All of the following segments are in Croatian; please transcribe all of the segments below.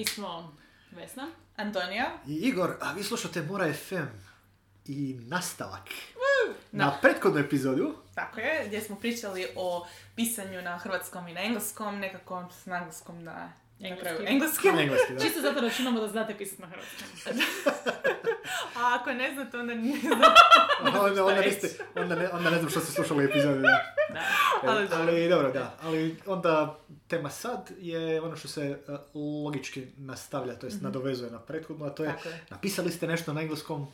Mi smo Vesna. Antonija. I Igor, a vi slušate Mora FM i nastavak. Na prethodnu epizodu Tako je, gdje smo pričali o pisanju na hrvatskom i na engleskom, nekako s na engleskom na Engleski. engleskim. na engleski, da. Čisto zato računamo da znate pisati na hrvatskom. A ako ne znate, onda ne znate. onda, onda, niste, onda, ne, onda ne znam što ste slušali epizodu. Da. Da. Ali dobro. ali dobro, da. Ali onda tema sad je ono što se uh, logički nastavlja, to jest nadovezuje na prethodnu, a to je, Mhm. Je. napisali ste nešto na engleskom,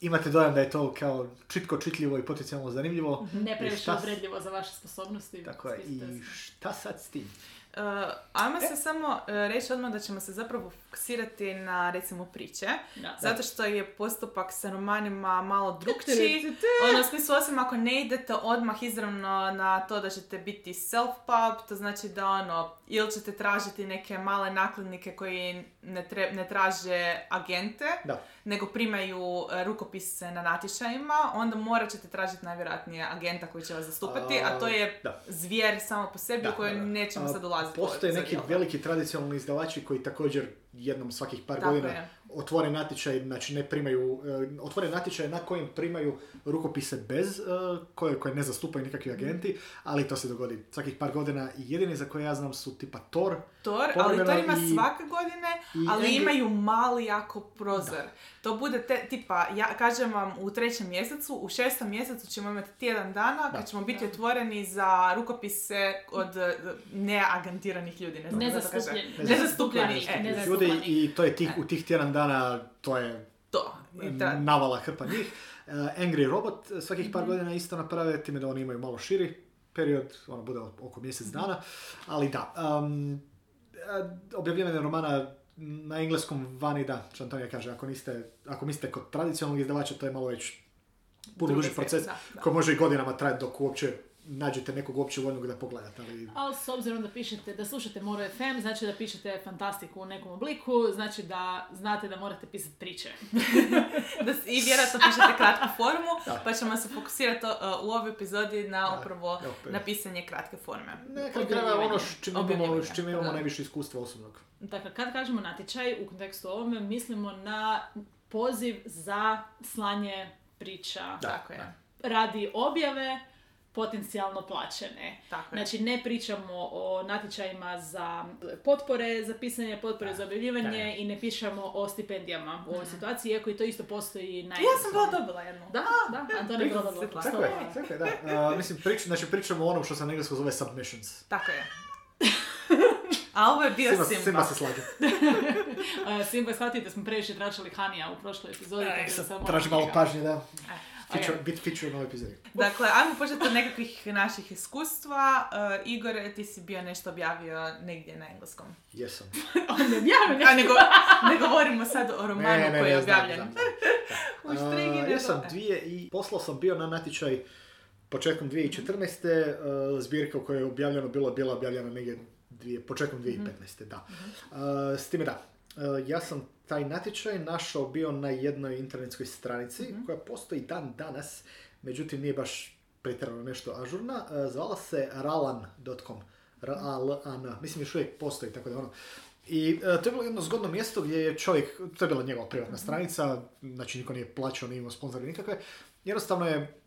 imate dojam da je to kao čitko, čitljivo i potencijalno zanimljivo. Ne I previše šta za vaše sposobnosti. Tako je, i šta sad s tim? Uh, ajmo se samo uh, reći odmah da ćemo se zapravo fokusirati na recimo priče. Da. Zato što je postupak sa romanima malo drugčiji. Ono, u smislu, osim ako ne idete odmah izravno na to da ćete biti self-pub, to znači da ono, ili ćete tražiti neke male nakladnike koji ne, tre- ne traže agente, Da. Nego primaju e, rukopise na natječajima, onda morat ćete tražiti najvjerojatnije agenta koji će vas zastupati, a, to je da. zvijer samo po sebi Da, u da. nećemo sad ulaziti. Postoje neki veliki tradicionalni izdavači koji također jednom svakih par Tako godina je. otvore natječaj, znači ne primaju, e, otvore natječaj na kojem primaju rukopise bez, e, koje, koje ne zastupaju nikakvi Mhm. agenti, ali to se dogodi svakih par godina i jedini za koje ja znam su tipa Thor, Tor, ali to ima i- svake godine, i ali imaju mali jako prozor. To bude te, tipa, ja kažem vam u trećem mjesecu, u šestom mjesecu ćemo imati tjedan dana kad ćemo biti otvoreni za rukopise od e, neagentiranih ljudi. Ne znam da. Nezastupljeni. Nezastupljeni, e, ljudi i to je tih, u tih tjedan dana, to je To. I ta- navala hrpa njih. Uh, Angry Robot svakih par godina isto naprave, time da oni imaju malo širi period, ono bude oko mjesec dana, ali da. Um, objavljivanje romana na engleskom vani, da, što Antonija kaže, ako, niste, ako mislite kod tradicionalnog izdavača, to je malo već puno duži proces, da, da. koji može i godinama trajati dok uopće nađete nekog uopće voljnog da pogledate, ali Ali s obzirom da pišete, da slušate Moro FM, znači da pišete fantastiku u nekom obliku, znači da znate da morate pisati priče. da I vjerojatno pišete kratku formu, Da. pa ćemo se fokusirati uh, u ovoj epizodi na upravo evo, pa- na pisanje kratke forme. ne, kad krajeva ono s čim imamo, Objavljivanje. s čim imamo najviše iskustva osobnog. Dakle, kad kažemo natječaj u kontekstu ovome, mislimo na poziv za slanje priča Da, Tako je. radi objave potencijalno plaćene. Tako je. Znači ne pričamo o natječajima za potpore, za pisanje potpore za objavljivanje Da, da. i ne pišemo o stipendijama u ovoj situaciji, iako i to isto postoji na Ja sam bila dobila jednu. Da, da, Antona je bila dobila. Tako Tako je, tako je, da. Uh, mislim, prič, znači pričamo o onom što se na engleskom zove submissions. Tako je. A ovo je bio Svima, Simba. svima se slađa. Simba je shvatio da smo previše tračali Hanija u prošloj epizodi. da samo traži malo pažnje, da. E, Feature, bit feature u novoj epizodi. Dakle, ajmo početi od nekakvih naših iskustva. Uh, Igor, ti si bio nešto objavio negdje na engleskom. Jesam. On je objavio A ne, go- ne govorimo sad o romanu koji je znam, objavljen. znam, znam. U štrigi Uh, nego- jesam dvije i poslao sam bio na natječaj početkom 2014. Uh, zbirka u kojoj je objavljeno bilo, bila objavljena negdje dvije, početkom 2015. Da. Uh, s time da, uh, ja sam taj natječaj našao bio na jednoj internetskoj stranici koja postoji dan danas, međutim nije baš pretjerano nešto ažurna. Uh, zvala se ralan.com. R-A-L-A-N. Mislim još uvijek postoji, tako da ono. I e, to je bilo jedno zgodno mjesto gdje je čovjek, to je bila njegova privatna stranica, znači niko nije plaćao, nije imao sponzore nikakve. Jednostavno je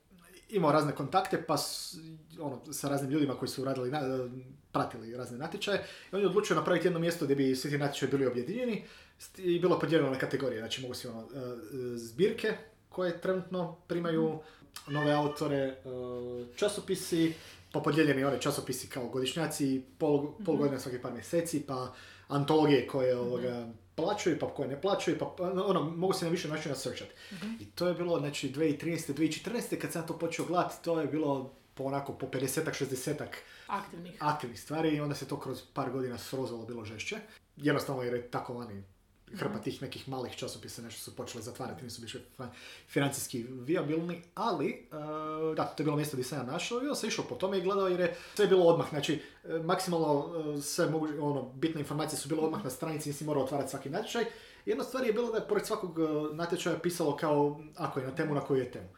imao razne kontakte pa s, ono, sa raznim ljudima koji su radili, na- e, pratili razne natječaje. I on je odlučio napraviti jedno mjesto gdje bi svi ti natječaji bili objedinjeni i bilo podijeljeno na kategorije. Znači mogu si ono, e, zbirke koje trenutno primaju nove autore, e, časopisi, pa podijeljeni one časopisi kao godišnjaci, pol, pol godine svaki par mjeseci, pa antologije koje ovoga, plaćaju, pa koje ne plaćaju, pa pa, ono, mogu se na više načina searchati. I to je bilo, znači, 2013. 2014. kad sam to počeo gledati, to je bilo po onako, po 50-ak, 60-ak aktivnih. aktivnih stvari i onda se to kroz par godina srozalo bilo žešće. Jednostavno jer je tako vani hrpa tih nekih malih časopisa nešto su počeli zatvarati, nisu više financijski viabilni, ali e, da, to je bilo mjesto gdje sam ja našao i onda sam išao po tome i gledao jer je sve bilo odmah, znači e, maksimalno e, sve mogu, ono, bitne informacije su bile odmah na stranici, nisi morao otvarati svaki natječaj. Jedna stvar je bilo da je pored svakog natječaja pisalo kao ako je na temu na koju je temu.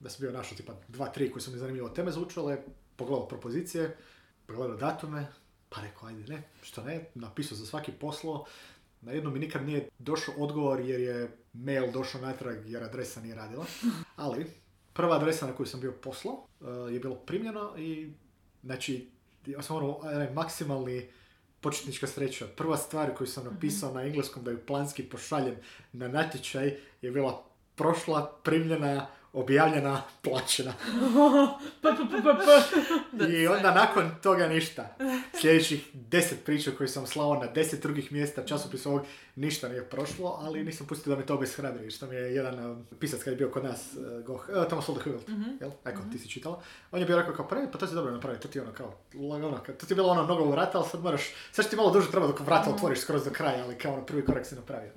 Da sam bio našao tipa dva, tri koji su mi zanimljivo teme zvučale, pogledao propozicije, pogledao datume, pa rekao, ajde ne, što ne, napisao za svaki poslo, Na jednu mi nikad nije došao odgovor jer je mail došao natrag jer adresa nije radila. Ali, prva adresa na koju sam bio poslao uh, je bilo primljeno i znači, ja sam ono, maksimalni početnička sreća. Prva stvar koju sam napisao na engleskom da ju planski pošaljem na natječaj je bila prošla, primljena, objavljena, plaćena. Pa, pa, pa, pa, pa. I onda nakon toga ništa. Sljedećih deset priča koje sam slao na deset drugih mjesta časopis ovog ništa nije prošlo, ali nisam pustio da me to obeshrabri, što mi je jedan uh, pisac kad je bio kod nas, uh, Goh, uh, Thomas Holder Huvelt, jel? Eko, ti si čitala. On je bio rekao kao pravi, pa to si dobro napravio, to ti je ono kao, lagano, kao, to ti je bilo ono nogo u vrata, ali sad moraš, sad će ti malo duže treba dok vrata otvoriš skroz do kraja, ali kao ono prvi korak si napravio.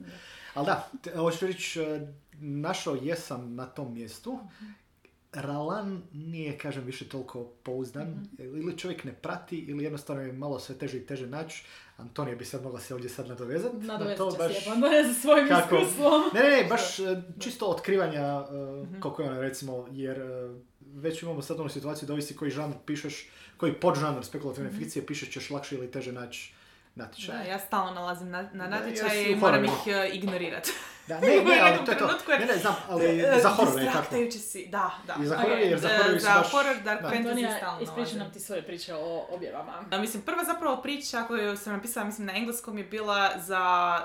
Ali da, hoću reći, uh, našao jesam na tom mjestu, Ralan nije, kažem, više toliko pouzdan. Ili čovjek ne prati, ili jednostavno je malo sve teže i teže naći. Antonija bi sad mogla se ovdje sad nadovezati. na Nadovezat to će baš- se sa svojim Kako? iskustvom. Ne, ne, ne, baš e, čisto otkrivanja uh, koliko je ona recimo, jer e, već imamo sad onu situaciju da ovisi koji žanr pišeš, koji podžanr spekulativne fikcije pišeš ćeš lakše ili teže naći natječaj. Da, ja stalno nalazim na, na natječaje i moram ih uh, ignorirati. Da, ne, U ne, ali nekom to je to. je- Ne, ne, znam, ali E, za horor je tako. si, da, da. I za horor je, jer za e, horor su Za baš- horor, dark da. fantasy stalno nalazim. nam ti svoje priče o objavama. Da, mislim, prva zapravo priča koju sam napisala, mislim, na engleskom je bila za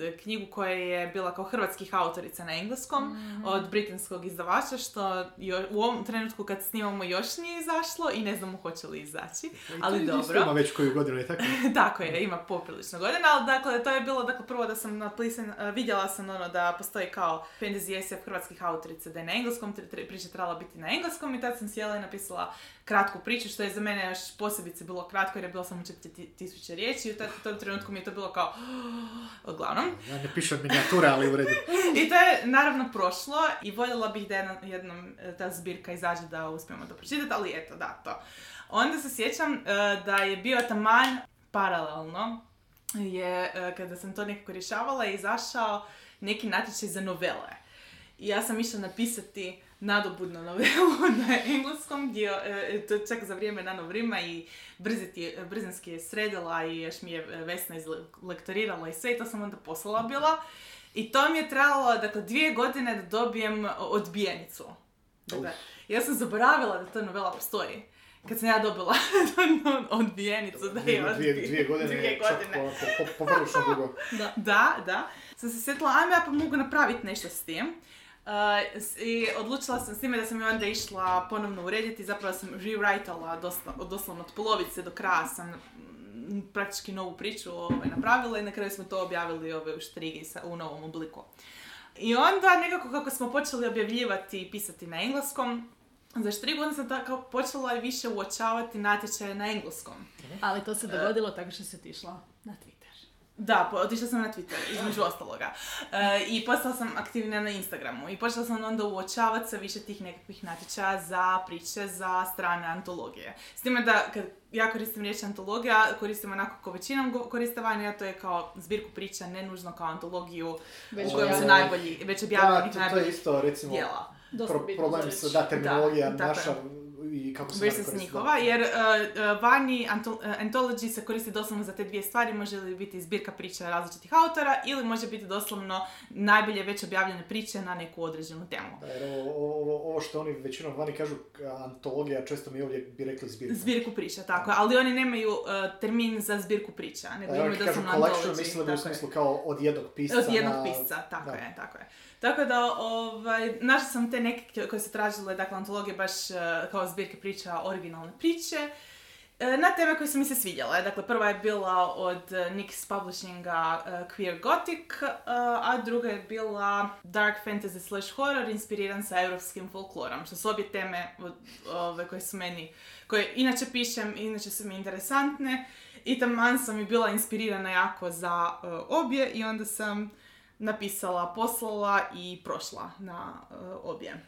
e, knjigu koja je bila kao hrvatskih autorica na engleskom od britanskog izdavača, što jo- u ovom trenutku kad snimamo još nije izašlo i ne znamo hoće li izaći, ali dobro. Ima već koju godinu i tako. Tako je, ima poprilično godina, ali dakle, to je bilo, dakle, prvo da sam napisan, uh, vidjela sam ono da postoji kao fantasy SF hrvatskih autorica, da je na engleskom, tre- tre- priča trebala biti na engleskom i tad sam sjela i napisala kratku priču, što je za mene još posebice bilo kratko jer je bilo samo 4000 riječi i u tom trenutku mi je to bilo kao, uglavnom. Ja ne pišem minijature, ali u redu. I to je naravno prošlo i voljela bih da jednom, jednom e, ta zbirka izađe da uspijemo to pročitati, ali eto, da, to. Onda se sjećam e, da je bio taman paralelno, je, e, kada sam to nekako rješavala, je izašao neki natječaj za novele. I ja sam išla napisati nadobudnu novelu na engleskom, gdje, e, to je čak za vrijeme nanovrima i brziti, brzinski je sredila i još mi je e, Vesna izlektorirala i sve i to sam onda poslala bila. I to mi je trebalo, dakle, dvije godine da dobijem odbijenicu. Dakle, ja sam zaboravila da ta novela postoji. Kad sam ja dobila odbijenicu da je Dvije, odbi- dvije, dvije godine, dvije čak godine. po, po, po, poprilično dugo. Da, da. Sam se sjetila, ajme ja pa mogu napraviti nešto s tim. Uh, I odlučila sam s time da sam je onda išla ponovno urediti, zapravo sam rewritala dosta, doslovno od polovice do kraja sam mm, praktički novu priču ovaj, napravila i na kraju smo to objavili ovaj, u štrigi sa, u novom obliku. I onda nekako kako smo počeli objavljivati i pisati na engleskom, za štrigu onda sam tako počela i više uočavati natječaje na engleskom. Ali to se dogodilo tako što si otišla na Twitter. Da, po- otišla sam na Twitter, između ostaloga. E, I postala sam aktivna na Instagramu. I počela sam onda uočavati sa više tih nekakvih natječaja za priče, za strane antologije. S time da, kad ja koristim riječ antologija, koristim onako ko većinom koriste vani, a to je kao zbirku priča, ne nužno kao antologiju Već u su objavljeni. najbolji, već Da, objavljenih to, to je isto, recimo, pro- problem za s reći. da, terminologija Da, naša je. I kako se Versus njihova, jer uh, vani anto- uh, anthology se koristi doslovno za te dvije stvari, može li biti zbirka priča različitih autora ili može biti doslovno najbolje već objavljene priče na neku određenu temu. Da, jer ovo, ovo, što oni većinom vani kažu antologija, često mi ovdje bi rekli zbirka. Zbirku priča, tako ali oni nemaju uh, termin za zbirku priča, nego imaju oni kažu doslovno collection, mislili bi u smislu kao od jednog pisca Od jednog na- pisca, tako da. je, tako je. Tako da, ovaj, našla sam te neke koje su tražile, dakle, antologije baš eh, kao zbirke priča, originalne priče, eh, na teme koje su mi se svidjele. Dakle, prva je bila od eh, Nix Publishinga Queer Gothic, a druga je bila Dark Fantasy slash Horror inspiriran sa europskim folklorom, što su obje teme od- ove, koje su meni, koje inače pišem, inače su mi interesantne. I taman sam i bila inspirirana jako za obje i onda sam napisala, poslala i prošla na uh, obje.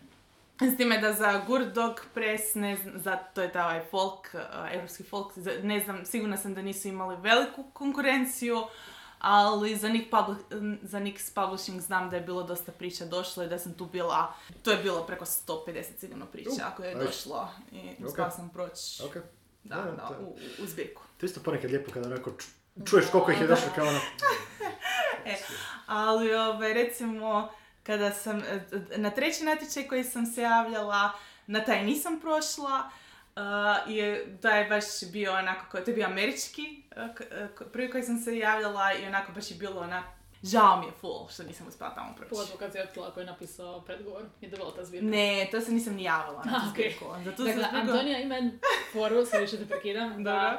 S time da za Gurdog Press, ne znam, za, to je taj folk, uh, europski folk, za- ne znam, sigurna sam da nisu imali veliku konkurenciju, ali za Nick, Publi- za Nix Publishing znam da je bilo dosta priča došlo i da sam tu bila, to je bilo preko 150 sigurno priča Uh, ako je nice. došlo i uspjela sam proći Ok. da, Da, da, to je- u, u zbirku. To je isto ponekad lijepo kada onako čuješ koliko ih je došlo kao ono... E, ali ovaj, recimo, kada sam, e, na treći natječaj koji sam se javljala, na taj nisam prošla, Uh, je, da je baš bio onako, ko- to je bio američki, uh, prvi koji sam se javljala i onako baš je bilo onak, žao mi je full što nisam uspjela tamo proći. Pogotovo kad si otkrila koji je napisao predgovor i dobila ta zbirka. Ne, to se nisam ni javila na tu okej. zbirku. Za tu Dakle, sam zbirku- Antonija ima jednu foru, sad više te prekidam, da Dobro.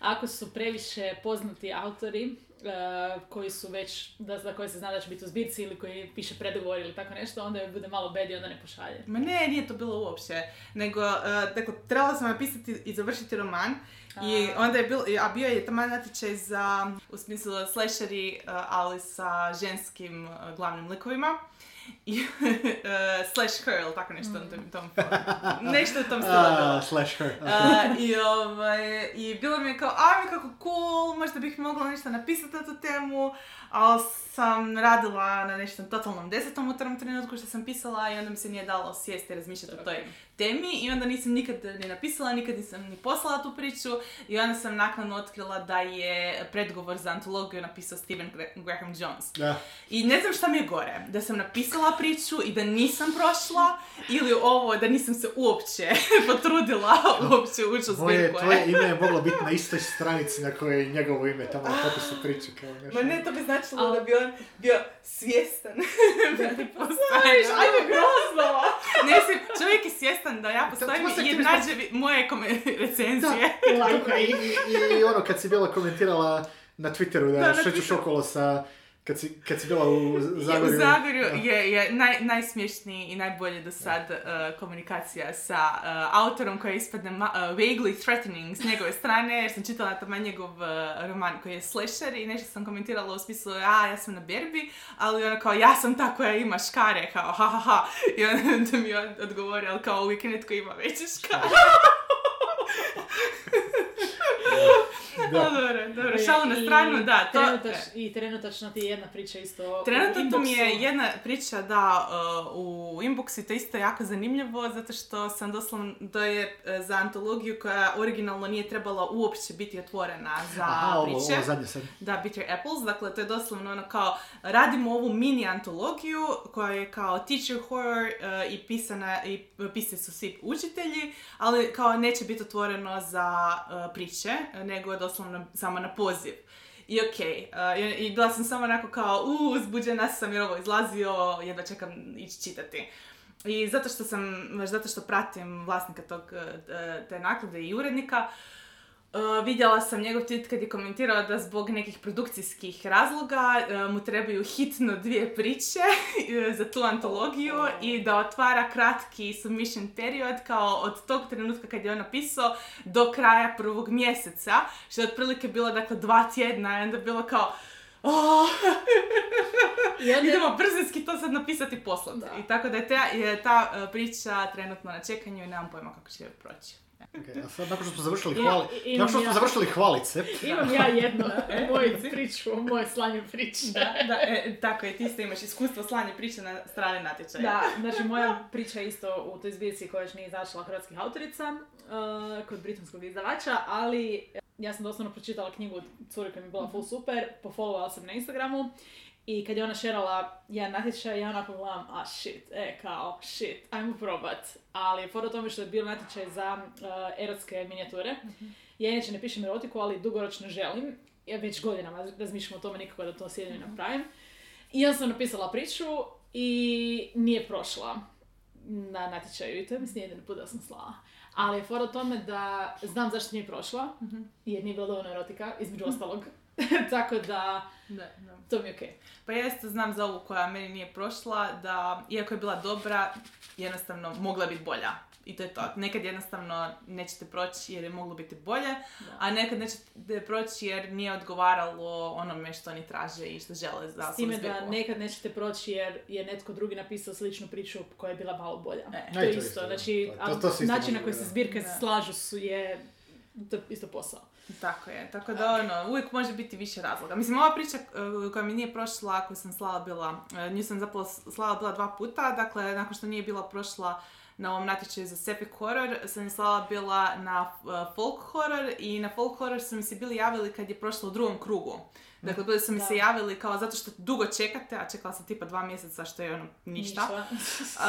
Ako su previše poznati autori eh, koji su već, da, za koje se zna da će biti u zbirci ili koji piše predogovor ili tako nešto, onda joj bude malo bed i onda ne pošalje. Ma ne, nije to bilo uopće. Nego, uh, dakle, trebala sam napisati i završiti roman. I onda je bilo, a bio je taman natječaj za, u smislu slasheri, uh, ali sa ženskim glavnim likovima. I uh, slash her, ili tako nešto u tom, tom Nešto tom. A, slash her. Uh, I, ovaj, I bilo mi je kao, ajme kako cool, možda bih mogla nešto napisati na tu temu, ali sam radila na nešto totalnom desetom u tom trenutku što sam pisala i onda mi se nije dalo sjesti i razmišljati o toj temi i onda nisam nikad ni napisala, nikad nisam ni poslala tu priču i onda sam naknadno otkrila da je predgovor za antologiju napisao Stephen Gra- Graham Jones. Da. I ne znam šta mi je gore, da sam napisala priču i da nisam prošla ili ovo da nisam se uopće potrudila uopće ući u Moje, zbirku. tvoje ime je moglo biti na istoj stranici na kojoj je njegovo ime, tamo na popisu priče kao nešto. Ma ne, to bi značilo da bi on bio svjestan. Ajme, grozno! Ne, čovjek je svjestan da ja postojim i nađe moje recenzije. I, i, i, I ono kad si bila komentirala na Twitteru da, Da, šećeš okolo sa, kad si, kad si bila u Je, Zagorju. u Zagorju je, je naj, najsmješniji i najbolje do sad uh, komunikacija sa uh, autorom koji ispadne ma, uh, vaguely threatening s njegove strane, jer sam čitala tamo njegov uh, roman koji je slasher i nešto sam komentirala u smislu, a ja sam na berbi, ali ono kao ja sam ta koja ima škare, kao ha ha ha, i onda mi on odgovori, ali kao uvijek netko ima veće škare. Da. Da. dobro, dobro, šalu na stranu, da, to... Trenutač, I trenutačno ti je jedna priča isto u Trenutno mi je jedna priča da u inboxu to je isto jako zanimljivo zato što sam doslovno, to je uh, za antologiju koja originalno nije trebala uopće biti otvorena za Aha, priče. ovo zadnje sad. Da, Bitter Apples, dakle to je doslovno ono kao radimo ovu mini antologiju koja je kao teacher horror uh, i pisana, i pisani su svi učitelji, ali kao neće biti otvoreno za uh, priče, nego doslovno samo na poziv. I okej, uh, i, i bila sam samo onako kao, u, uzbuđena sam jer ovo izlazio, jedva čekam ići čitati. I zato što sam, zato što pratim vlasnika tog, uh, te naklade i urednika, Uh, vidjela sam njegov tweet kad je komentirao da zbog nekih produkcijskih razloga uh, mu trebaju hitno dvije priče uh, za tu antologiju i da otvara kratki submission period kao od tog trenutka kad je on napisao do kraja prvog mjeseca, što je otprilike bilo dakle dva tjedna i onda bilo kao "Oh, I onda- idemo brzinski to sad napisati poslati. I tako da je ta, je ta priča trenutno na čekanju i nemam pojma kako će proći. Okay, a sad nakon što smo završili, Ja, hvali, i- imam nakon što smo ja. završili hvalice, Imam ja jednu moju priču, moje slanje priče. Da, da, e, tako je, ti isto imaš iskustvo slanje priče na strane natječaja. Da, znači moja priča je isto u toj zbirci koja još nije izašla hrvatskih autorica uh, kod britanskog izdavača, ali ja sam doslovno pročitala knjigu curi koja mi je bila full super, pofollovala sam na Instagramu i kad je ona šerala jedan natječaj, ja onako gledam, a shit, e, kao, shit, ajmo probat. Ali, fora tome što je bio natječaj za uh, erotske minijature, ja inače ne pišem erotiku, ali dugoročno želim, ja već godinama razmišljam o tome nikako da to sjedim i napravim. I ja sam napisala priču i nije prošla na natječaju i to je mislim jedini put da sam slala. Ali je fora tome da znam zašto nije prošla, jer nije bilo dovoljno erotika, između ostalog. Tako da, Da, da. to mi je okej. Pa ja isto znam za ovu koja meni nije prošla, da iako je bila dobra, jednostavno mogla biti bolja. I to je to. Nekad jednostavno nećete proći jer je moglo biti bolje, a nekad nećete proći jer nije odgovaralo onome što oni traže i što žele za S time svoju da nekad nećete proći jer je netko drugi napisao sličnu priču koja je bila malo bolja. E. to je to je isto. isto, da. Znači, To- to- to način na koji se da. zbirke Da. slažu su je to je isto posao. Tako je, tako da ono, uvijek može biti više razloga. Mislim, ova priča uh, koja mi nije prošla, koju sam slala bila, uh, nju sam zapravo slala bila dva puta, dakle, nakon što nije bila prošla na ovom natječaju za Sepik Horror sam je slala bila na uh, Folk Horror i na Folk Horror su mi se bili javili kad je prošlo u drugom krugu. Dakle, bili su mi Da. se javili kao zato što dugo čekate, a čekala sam tipa dva mjeseca što je ono ništa. Uh,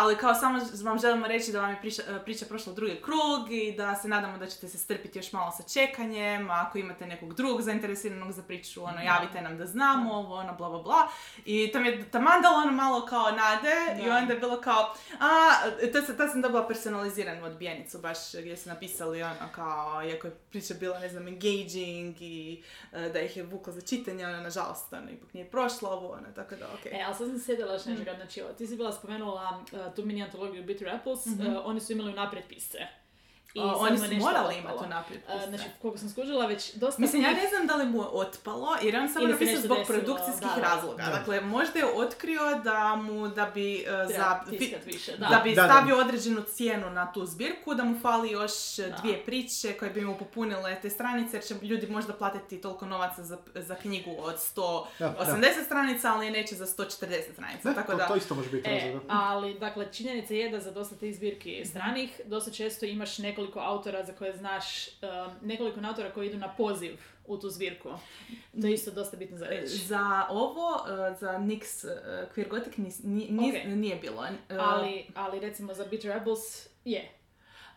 ali kao samo vam želimo reći da vam je priča, uh, priča prošla u drugi krug i da se nadamo da ćete se strpiti još malo sa čekanjem, a ako imate nekog drugog zainteresiranog za priču, ono, javite nam da znamo, ovo, ono, bla, bla, bla. I to mi je taman dalo ono malo kao nade i Da. onda je bilo kao, a, to tad sam dobila personaliziranu odbijenicu baš gdje su napisali ono kao, iako je priča bila, ne znam, engaging i uh, da ih je vukla za čitanje, ono, nažalost, ono, ipak nije prošlo ovo, ono, tako da, okej. E, ali sad sam se sjetila još nečega, znači, evo, ti si bila spomenula uh, tu mini antologiju Bitter Apples, uh, oni su imali unaprijed pisce. I O, oni su morali otpalo. imati unaprijed Uh, pisce. znači, koliko sam skužila, već dosta Mislim, ja ne znam da li mu je otpalo, jer je on samo napisao zbog desilo, produkcijskih da, da. razloga. Da. Dakle, možda je otkrio da mu, da bi, uh, treba za, više, da. da bi Da, da. stavio određenu cijenu na tu zbirku, da mu fali još Da. dvije priče koje bi mu popunile te stranice, jer će ljudi možda platiti toliko novaca za, za knjigu od 180 Da, da. stranica, ali neće za 140 stranica. Da, Tako to, da, to isto može biti E, razlog. ali, dakle, činjenica je da za dosta tih zbirki stranih, dosta često imaš nekoliko autora za koje znaš, um, nekoliko autora koji idu na poziv u tu zbirku. To je isto dosta bitno za reći. za ovo, uh, za Nix uh, Queer Gothic nis- ni- ni- Ok. nije bilo. Uh, Ali, ali recimo za Bitter Rebels je.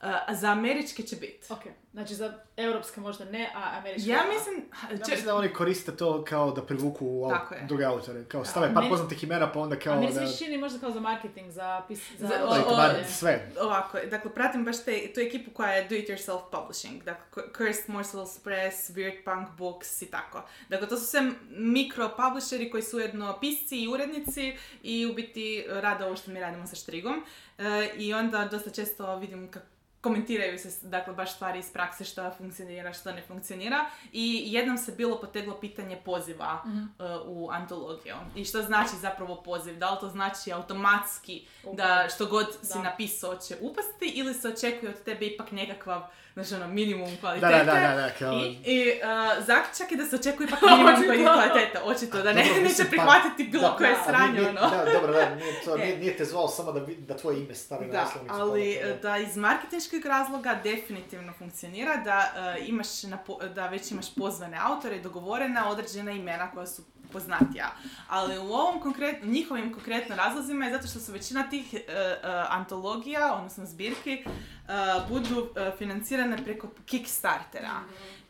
uh, za američke će biti. Ok, znači za europske možda ne, a američke Ja mislim, Ja če- mislim da oni koriste to kao da privuku au- Tako je. druge autore. Kao stave par meni- poznatih imena pa onda kao a meni se da... čini možda kao za marketing, za pis... Za, Za- o- o- bar sve. ovako, dakle, pratim baš te, tu ekipu koja je do-it-yourself publishing, dakle, Cursed Morsels Press, Weird Punk Books i tako. Dakle, to su sve mikro publisheri koji su ujedno pisci i urednici i u biti rade ovo što mi radimo sa štrigom. E, I onda dosta često vidim kako komentiraju se dakle baš stvari iz prakse što funkcionira, što ne funkcionira i jednom se bilo poteglo pitanje poziva Mhm. e, u antologiju. I što znači zapravo poziv? Da li to znači automatski da što god si Da. napisao će upasti ili se očekuje od tebe ipak nekakav znači ono, minimum kvalitete? da, da, da, da, kao... I, i uh, zaključak je da se očekuje ipak minimum Očito. kvalitete, očito, da ne, Dobro, neće pa- prihvatiti bilo da, koje da, sranje, nije- ono. Da, dobro, da, nije, to, nije, nije te zvao samo da, da tvoje ime stavi na Da, naslovnicu. pa ali to- da iz marketinškog razloga definitivno funkcionira da uh, imaš na po- da već imaš pozvane autore i dogovorena određena imena koja su poznatija. Ali u ovom konkretno, njihovim konkretno razlozima je zato što su većina tih uh, uh, antologija, odnosno zbirki, uh, budu uh, financirane preko Kickstartera.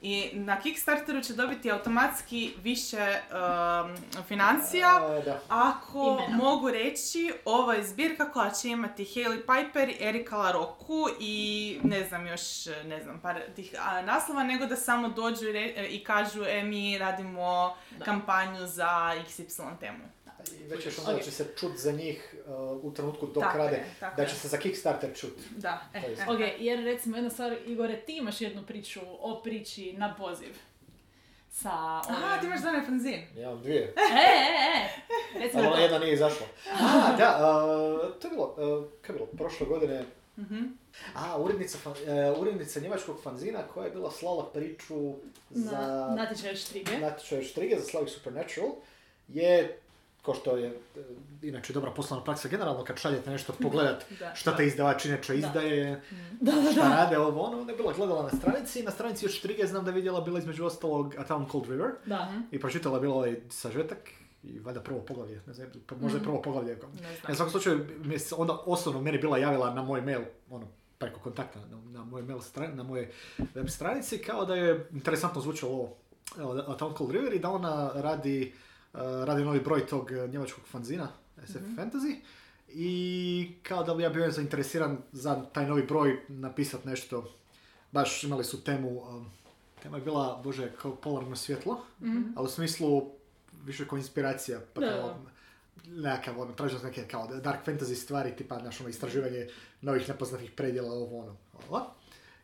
I na Kickstarteru će dobiti automatski više um, financija A, ako Imena. mogu reći, ovo je zbirka koja će imati Hailey Piper, Erika LaRoccu i ne znam još, ne znam, par tih a, naslova, nego da samo dođu i, re- i kažu, e, mi radimo Da. kampanju za XY temu. I već još onda Ok. će se čut za njih uh, u trenutku dok Tako rade, je, tako da je. će se za Kickstarter čut. Da, e, To je e. Ok, jer recimo jedna stvar, Igore, ti imaš jednu priču o priči na poziv. Sa ovim... Aha, ti imaš Zone fanzin. Ja imam dvije. E, e, e! Recimo Ali ona jedna nije izašla. A, da, uh, to je bilo, uh, kaj je bilo, prošle godine, Mhm. a, urednica, fan- uh, urednica njemačkog fanzina koja je bila slala priču za Na natječaj štrige. natječaj štrige za Slavic Supernatural je, ko što je e, inače dobra poslovna praksa generalno, kad šaljete nešto pogledat Da. šta te izdavač inače Da. izdaje, Da, da, šta rade ovo ono, onda je bila gledala na stranici i na stranici od štrige znam da je vidjela bila između ostalog A Town Called River Da. i pročitala je bilo ovaj sažetak i valjda prvo poglavlje, ne znam, možda je prvo poglavlje. Ne znam. U svakom slučaju, onda osnovno meni bila javila na moj mail, ono, preko kontakta na, na moj mail strani, na moje web stranici, kao da je interesantno zvučalo ovo, evo, A Town Called River i da ona radi, uh, radi novi broj tog uh, njemačkog fanzina, SF Fantasy, i kao da bi ja bio zainteresiran za taj novi broj napisat nešto, baš imali su temu, um, tema je bila, bože, kao polarno svjetlo, ali u smislu više kao inspiracija, pa kao nekakav, ono, tražio neke kao dark fantasy stvari, tipa, znaš, ono, istraživanje novih nepoznatih predjela, ovo, ono, ovo.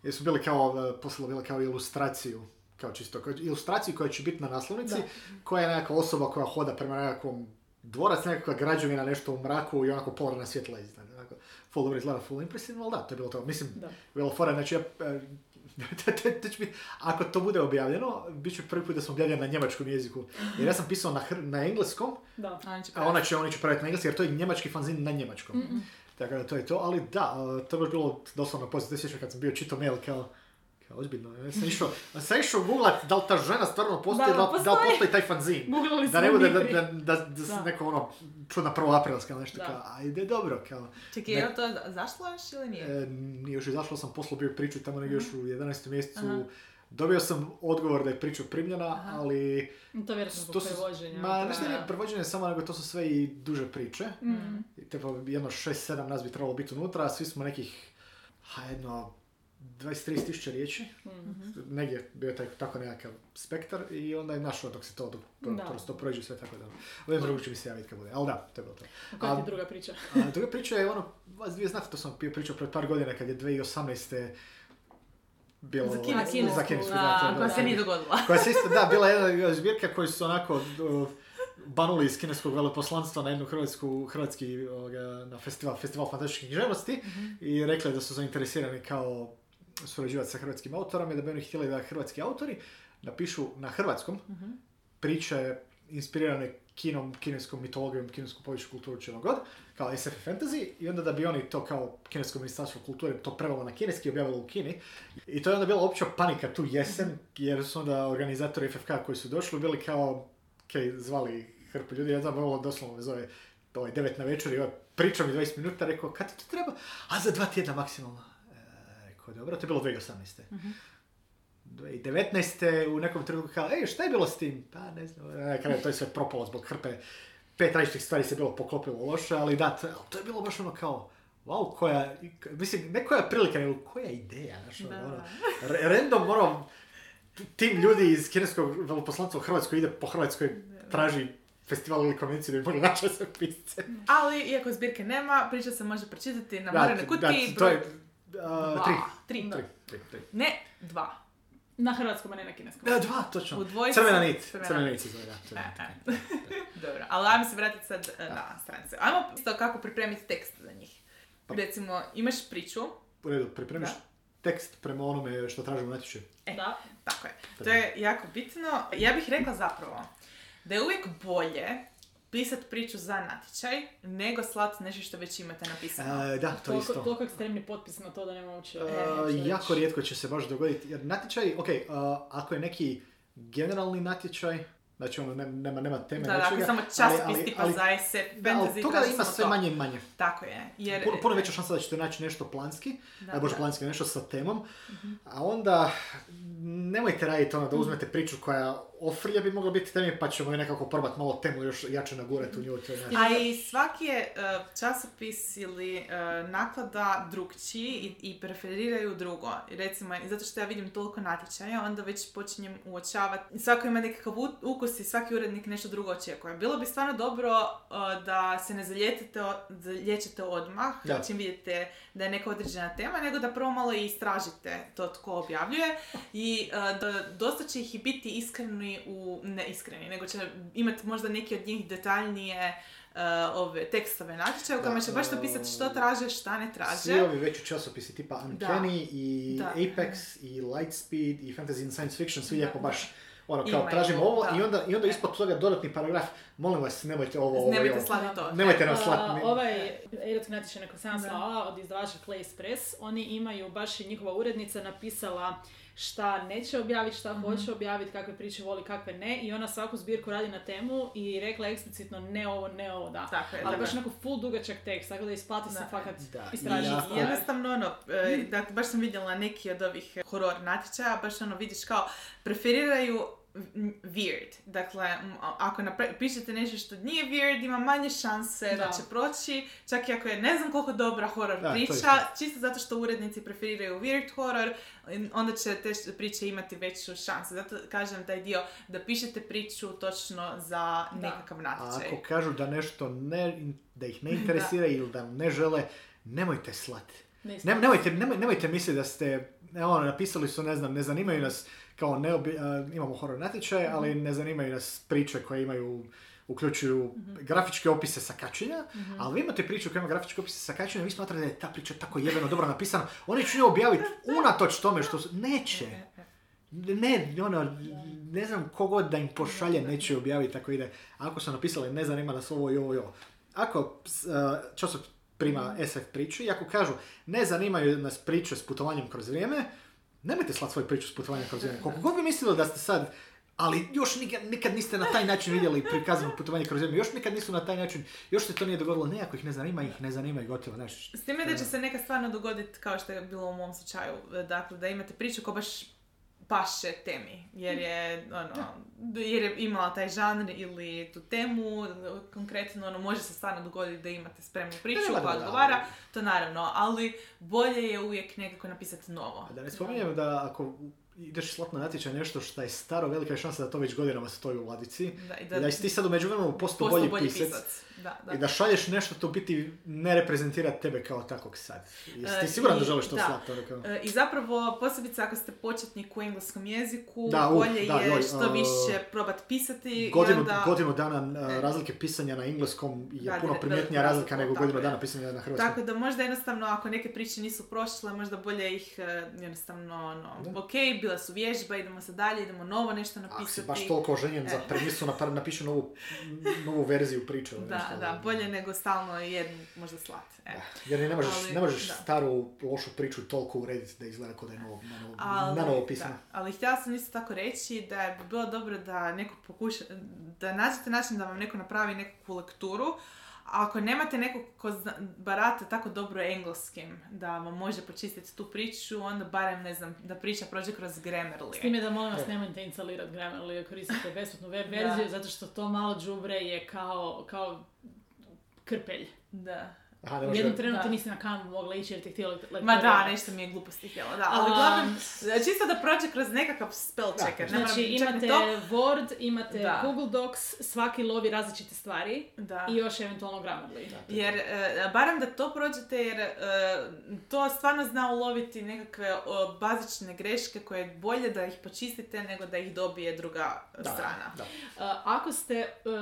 Jer su bili kao, poslala bila kao ilustraciju, kao čisto, kao ilustraciju koja će biti na naslovnici, Da. koja je nekakva osoba koja hoda prema nekakvom dvorac, nekakva građevina, nešto u mraku i onako polarna svjetla iznad. Onako, full dobro izgleda, full impresivno, ali da, to je bilo to. Mislim, Da. bilo fora, znači ja, e, ako to bude objavljeno, bit će prvi put da sam objavljen na njemačkom jeziku. Jer ja sam pisao na, hr- na engleskom, Da. Oni će a ona će, oni će praviti na engleski, jer to je njemački fanzin na njemačkom. Mhm. Tako Tako da to je to, ali da, uh, to je baš bilo doslovno pozitivno. Sjećam kad sam bio čitao mail kao, kao ozbiljno, ja sam išao, sam išao googlat da li ta žena stvarno postoji, Da, da, li- da li postoji. postoji taj fanzin. Googlali Da ne bude da, da, da, da, da neko ono čudna prvoaprilska nešto Da. kao, ajde dobro, kao. Čekaj, Ne. je to zašlo još ili nije? E, nije još izašlo, sam poslao bio priču tamo negdje još u 11. mjesecu. Aha. Dobio sam odgovor da je priča primljena, Aha. ali... To je vjerojatno zbog prevođenja. ma, nešto nije prevođenje samo, nego to su sve i duže priče. Mm. I Tipa jedno 6-7 nas bi trebalo biti unutra, a svi smo nekih, ha, jedno 20-30 tisuća riječi. Mm. Negdje bio je taj, tako nekakav spektar i onda je našao dok se to, dok to, prođe sve tako da. Jednom drugu će mi se javiti kad bude, ali da, to je bilo to. Koja ti A- druga priča? A druga priča je ono, vas dvije znate, to sam pričao pred par godina kad je 2018. bilo... Za kinesku. A, za kinesku, da, je koja se nije dogodila. koja se isto, da, bila je jedna zbirka koji su onako uh, banuli iz kineskog veleposlanstva na jednu hrvatsku, hrvatski na festival, festival fantastičnih književnosti i rekli da su zainteresirani kao surađivati sa hrvatskim autorom i da bi oni htjeli da hrvatski autori napišu na hrvatskom priče inspirirane kinom, kineskom mitologijom, kineskom poviješću kulturu čega god, kao SF fantasy i onda da bi oni to kao kinesko ministarstvo kulture to prevelo na kineski i objavilo u Kini. I to je onda bila opća panika tu jesen, jer su onda organizatori FFK koji su došli bili kao, kaj zvali hrpu ljudi, ja znam, ovo doslovno me zove ovaj 9 na večer i ovaj priča mi 20 minuta, rekao, kad ti to treba? A za dva tjedna maksimalno. E, rekao, dobro, to je bilo 2018. 2019. u nekom trenutku kao, ej, šta je bilo s tim? Pa ne znam, na kraju to je sve propalo zbog hrpe. Pet različitih stvari se bilo poklopilo loše, ali da, to, to je bilo baš ono kao, wow, koja, mislim, ne koja prilika, nego koja ideja, znaš, ono, ono, ra- random, ono, tim ljudi iz kineskog veleposlanstva u Hrvatskoj ide po Hrvatskoj, traži festival ili konvenciju da bi mogli naći sve pisce. Ali, iako zbirke nema, priča se može pročitati na Morene kutiji. to je, dva. tri. Tri. Tri, tri, tri. Ne, dva. Na hrvatskom, a ne na kineskom. Da, dva, točno. U dvojici- Crvena nit. crvena Crvena nit. se zove, da. crvena nit. Dobro, ali ajmo se vratiti sad e, na stranice. Ajmo isto kako pripremiti tekst za njih. Pa- Recimo, imaš priču, U redu, pripremiš Da. tekst prema onome što tražimo u natječaju. E. Da. tako je. To je jako bitno. Ja bih rekla zapravo da je uvijek bolje pisat priču za natječaj nego slat nešto što već imate napisano. E, da, to Toliko, isto. toliko ekstremni potpis na to da nema uopće... E, jako reći. rijetko će se baš dogoditi, jer natječaj, ok, e, ako je neki generalni natječaj, znači ono, ne- nema, nema teme Da, da, nečega, samo ali- časopis ali- tipa ali- za SF, Da, fantasy, toga ima samo sve to. manje i manje. Tako je. Jer, Puno, puno veća šansa da ćete naći nešto planski, Da, da, bože da. Mhm. planski nešto sa temom, a onda nemojte raditi ono da uzmete priču koja ofrlja bi mogla biti temi, pa ćemo je nekako probati malo temu još jače nagurati u nju. A i svaki je e, časopis ili e, naklada drugčiji i, i preferiraju drugo. Recimo, zato što ja vidim toliko natječaja, onda već počinjem uočavati. Svako ima nekakav ukus i svaki urednik nešto drugo očekuje. Bilo bi stvarno dobro e, da se ne zalječete odmah Da. čim vidite da je neka određena tema, nego da prvo malo i istražite to tko objavljuje i da dosta će ih i biti iskreni u, ne iskreni, nego će imati možda neki od njih detaljnije e, ove tekstove natječaja u kojima će baš napisati što traže, šta ne Svi traže. ovi veći časopisi tipa Uncanny i Da. Apex i Lightspeed i Fantasy and Science Fiction, svi lijepo baš ono, kao tražimo ovo da. i onda, i onda E. ispod toga dodatni paragraf, molim vas, nemojte ovo, ovo, i Nemojte ovo. slati to. Nemojte nam slati. ne- ovaj erotski natječaj na koji sam slala od izdavača Clay Press, oni imaju, baš je njihova urednica napisala šta neće objaviti, šta hoće objaviti, kakve priče voli, kakve ne i ona svaku zbirku radi na temu i rekla eksplicitno ne ovo, ne ovo, da. Tako je, Ali da. baš onako full dugačak tekst, tako da isplati se fakat istražiti. Jednostavno ono, e, da, baš sam vidjela neki od ovih horor natječaja, baš ono vidiš kao preferiraju weird. Dakle, a- ako pišete nešto što nije weird, ima manje šanse da, Da. će proći, čak i ako je ne znam koliko dobra horor Da, priča, isto. čisto zato što urednici preferiraju weird horor, in- onda će te priče imati veću šansu. Zato kažem taj dio da pišete priču točno za Da. nekakav A natječaj. ako kažu da nešto ne, da ih ne interesira ili da ne žele, nemojte slati. Ne nemojte, nemoj, nemojte misliti da ste, ono, napisali su, ne znam, ne zanimaju nas, kao ne obi- a, imamo horor natječaj, ali ne zanimaju nas priče koje imaju, uključuju grafičke opise sa kačenja, ali vi imate priču koja ima grafičke opise sa kačenja, vi smatrate da je ta priča tako jebeno dobro napisana, oni će nju objaviti unatoč tome što su, neće. Ne, ono, ne znam kogod da im pošalje neće objaviti tako ide. Ako su napisali ne zanima nas ovo i ovo i ovo. Ako s- a, časopis prima SF priču i ako kažu ne zanimaju nas priče s putovanjem kroz vrijeme, nemojte slati svoju priču s putovanjem kroz vrijeme. Koliko god bi mislili da ste sad ali još nikad, nikad niste na taj način vidjeli prikazano putovanje kroz vrijeme, još nikad nisu na taj način, još se to nije dogodilo, ne, ako ih ne zanima, ih ne zanima i gotovo, znaš. S time da će se neka stvarno dogoditi kao što je bilo u mom slučaju, dakle da imate priču ko baš paše temi, jer je, ono, jer je imala taj žanr ili tu temu, konkretno, ono, može se stvarno dogoditi da imate spremnu priču koja odgovara, to naravno, ali bolje je uvijek nekako napisati novo. Da ne spominjem da ako ideš slat na natječaj nešto što je staro, velika je šansa da to već godinama stoji u ladici. Da, i I da si ti sad u međuvremenu postao postao bolji, pisac. Da, da. I da šalješ nešto to biti ne reprezentira tebe kao takvog sad. Jesi ti E, siguran da želiš to da. slati? Ono kao- E, I zapravo, posebice ako ste početnik u engleskom jeziku, Da, uh, bolje da, je joj, što uh, više probat pisati i Godinu, onda... godinu dana a, E. razlike pisanja na engleskom je Da, puno primjetnija razlika, nego godinu dana pisanja na hrvatskom. Tako da možda jednostavno ako neke priče nisu prošle, možda bolje ih jednostavno, Da. ok, bila su vježba, idemo sad dalje, idemo novo nešto Ako napisati. si baš toliko oženjen za E. premisu, napiši novu, novu verziju priče. Da, nešto, da, bolje nego stalno jednu možda slati. E. Jer ne možeš, Ali, ne možeš da. staru lošu priču toliko urediti da izgleda kao da je novo, na novo, Ali, na novo pisano. da, ali htjela sam isto tako reći da bi bilo dobro da neko pokuša, da nađete način da vam neko napravi nekakvu lekturu, ako nemate nekog ko zna- barata tako dobro engleskim da vam može počistiti tu priču, onda barem, ne znam, da priča prođe kroz Grammarly. S time da molim vas E. nemojte instalirati Grammarly, koristite besplatnu web verziju, zato što to malo džubre je kao, kao krpelj. Da. Aha, ne U može... jednom trenutku Da. nisi na kamu mogla ići jer ti htjela. Ma da, nešto mi je gluposti htjela, da. Ali Um, čisto da prođe kroz nekakav spell Da, checker. moram Znači imate to. Word, imate Da. Google Docs, svaki lovi različite stvari Da. i još eventualno Grammarly. Jer, e, barem da to prođete, jer e, to stvarno zna uloviti nekakve bazične greške koje je bolje da ih počistite nego da ih dobije druga Da, strana. da. Uh, ako ste, uh,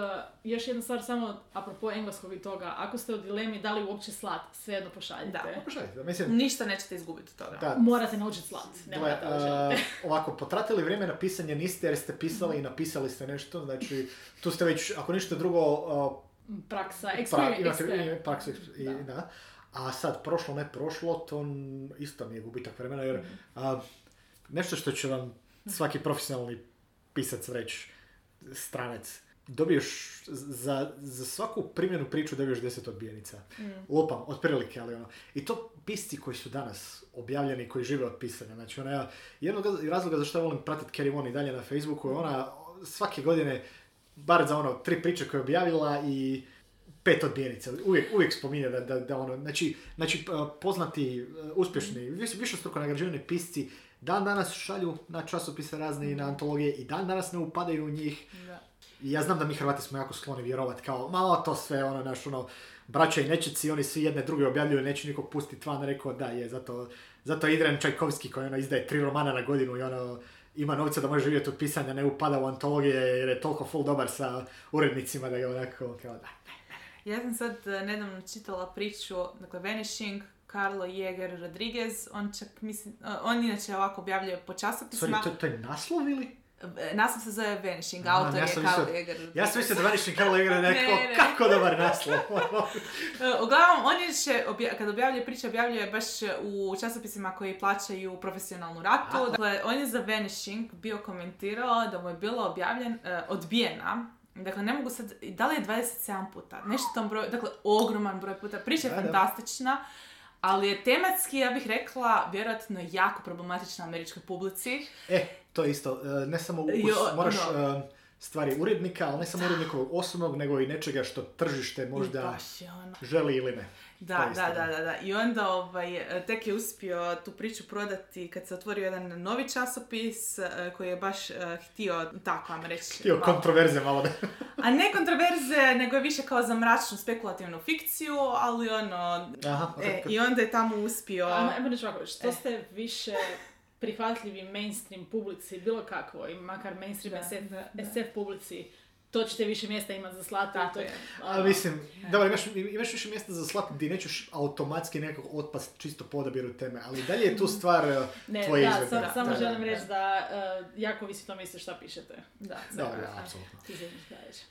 još jedna stvar samo apropo engleskog i toga, ako ste u dilemi da li uopće slat, svejedno pošaljite. Da. Pokušajte, da, mislim, Ništa nećete izgubiti od toga. da, Morate naučiti slat, ne Gle, morate a, lažete. ovako, potratili vrijeme na pisanje niste jer ste pisali i napisali ste nešto, znači tu ste već, ako ništa drugo, a, Praksa, pra, experience, imate experience. i Da. da. A sad, prošlo, ne prošlo, to isto mi je gubitak vremena, jer a, nešto što će vam svaki profesionalni pisac reći, stranac, dobiješ za, za svaku primjenu priču dobiješ 10 odbijenica. Lupam, otprilike, ali ono. I to pisci koji su danas objavljeni, koji žive od pisanja. Znači, ona, jednog razloga zašto ja volim pratiti Carrie Von i dalje na Facebooku je ona svake godine, bar za ono, tri priče koje je objavila i pet odbijenica. Uvijek, uvijek spominje da, da, da ono, znači, znači uh, poznati, uh, uspješni, više, višestruko nagrađivani pisci dan danas šalju na časopise razne i na antologije i dan danas ne upadaju u njih. Da. Ja znam da mi Hrvati smo jako skloni vjerovati kao, malo to sve, ono, naš, ono, braća i nečici, oni svi jedne druge objavljuju, neće nikog pustiti van, rekao da je, zato, zato Idren Čajkovski koji ono izdaje tri romana na godinu i ono, ima novca da može živjeti od pisanja, ne upada u antologije jer je toliko full dobar sa urednicima da ga onako, kao da. Ja sam sad e, nedavno čitala priču, dakle Vanishing, Carlo Jäger Rodriguez, on čak mislim, e, on inače ovako objavljuje po Sorry, časopisima. to, to je naslov ili? E, Naslov se zove Vanishing, Aha, autor ja je Jäger. Ja sam mislio da Vanishing Carlo igra neko, Ne, ne. kako dobar naslov. E, Uglavnom, on je še, obja- kad objavljuje priče, objavljuje baš u časopisima koji plaćaju profesionalnu ratu. Aha. Dakle, on je za Vanishing bio komentirao da mu je bila objavljen, e, odbijena. Dakle, ne mogu sad, da li je 27 puta? Nešto tom broju, dakle, ogroman broj puta. Priča je Da, da. fantastična, ali je tematski, ja bih rekla, vjerojatno jako problematična američkoj publici. E, to je isto, e, ne samo ukus, Jo, moraš ono. e, stvari urednika, ali ne samo urednikovog osobnog, nego i nečega što tržište možda ono. želi ili ne. Da, da, da, da, da. I onda ovaj, tek je uspio tu priču prodati kad se otvorio jedan novi časopis koji je baš htio, tako vam reći, Htio malo- kontroverze malo da... a ne kontroverze, nego je više kao za mračnu spekulativnu fikciju, ali ono, Aha, e, i onda je tamo uspio... Ajmo, ajmo reći ovako, što E. ste više prihvatljivi mainstream publici, bilo kakvoj, makar mainstream Da, SF, da, da. SF publici, to ćete više mjesta imati za slati. Tako to, je. A ono, mislim, dobro, imaš, imaš više mjesta za slat gdje nećeš automatski nekog otpast čisto po odabiru teme, ali dalje je tu stvar Ne, tvoje da, izvedbe. sam- Da, samo da, želim da, reći da. uh, jako visi to misli šta pišete. Da, Da, da, apsolutno. Ti.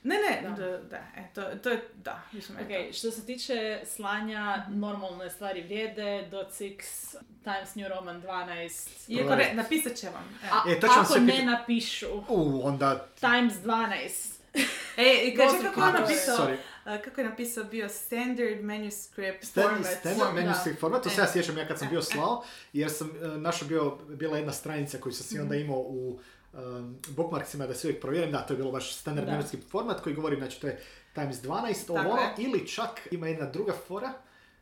Ne, ne, Da. da, e, to, to je, da, više me Ok, što se tiče slanja, normalne stvari vrijede, .6, Times New Roman 12. Iako napisat će vam. E, A, E, to ako ne pitat- napišu U, onda... Times 12. e i kaže kako je napisao, Sorry. kako je napisao bio standard manuscript Stand, format. standard manuscript format, to se E. ja sjećam ja kad sam bio slao, jer sam uh, našao bio, bila jedna stranica koju sam si onda Mhm. imao u um, bookmarksima da se uvijek provjerim, da, to je bilo baš standard Da. manuscript format koji govori, znači to je Times 12, ovo, Tako ono, je. ili čak ima jedna druga fora,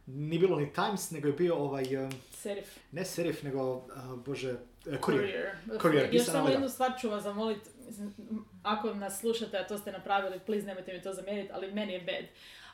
nije bilo ni Times, nego je bio ovaj, um, Serif. ne serif, nego, uh, bože, uh, Courier. Courier. Courier, Još samo jednu stvar ću vas zamoliti, mislim, ako nas slušate, a to ste napravili, please nemojte mi to zamjeriti, ali meni je bad.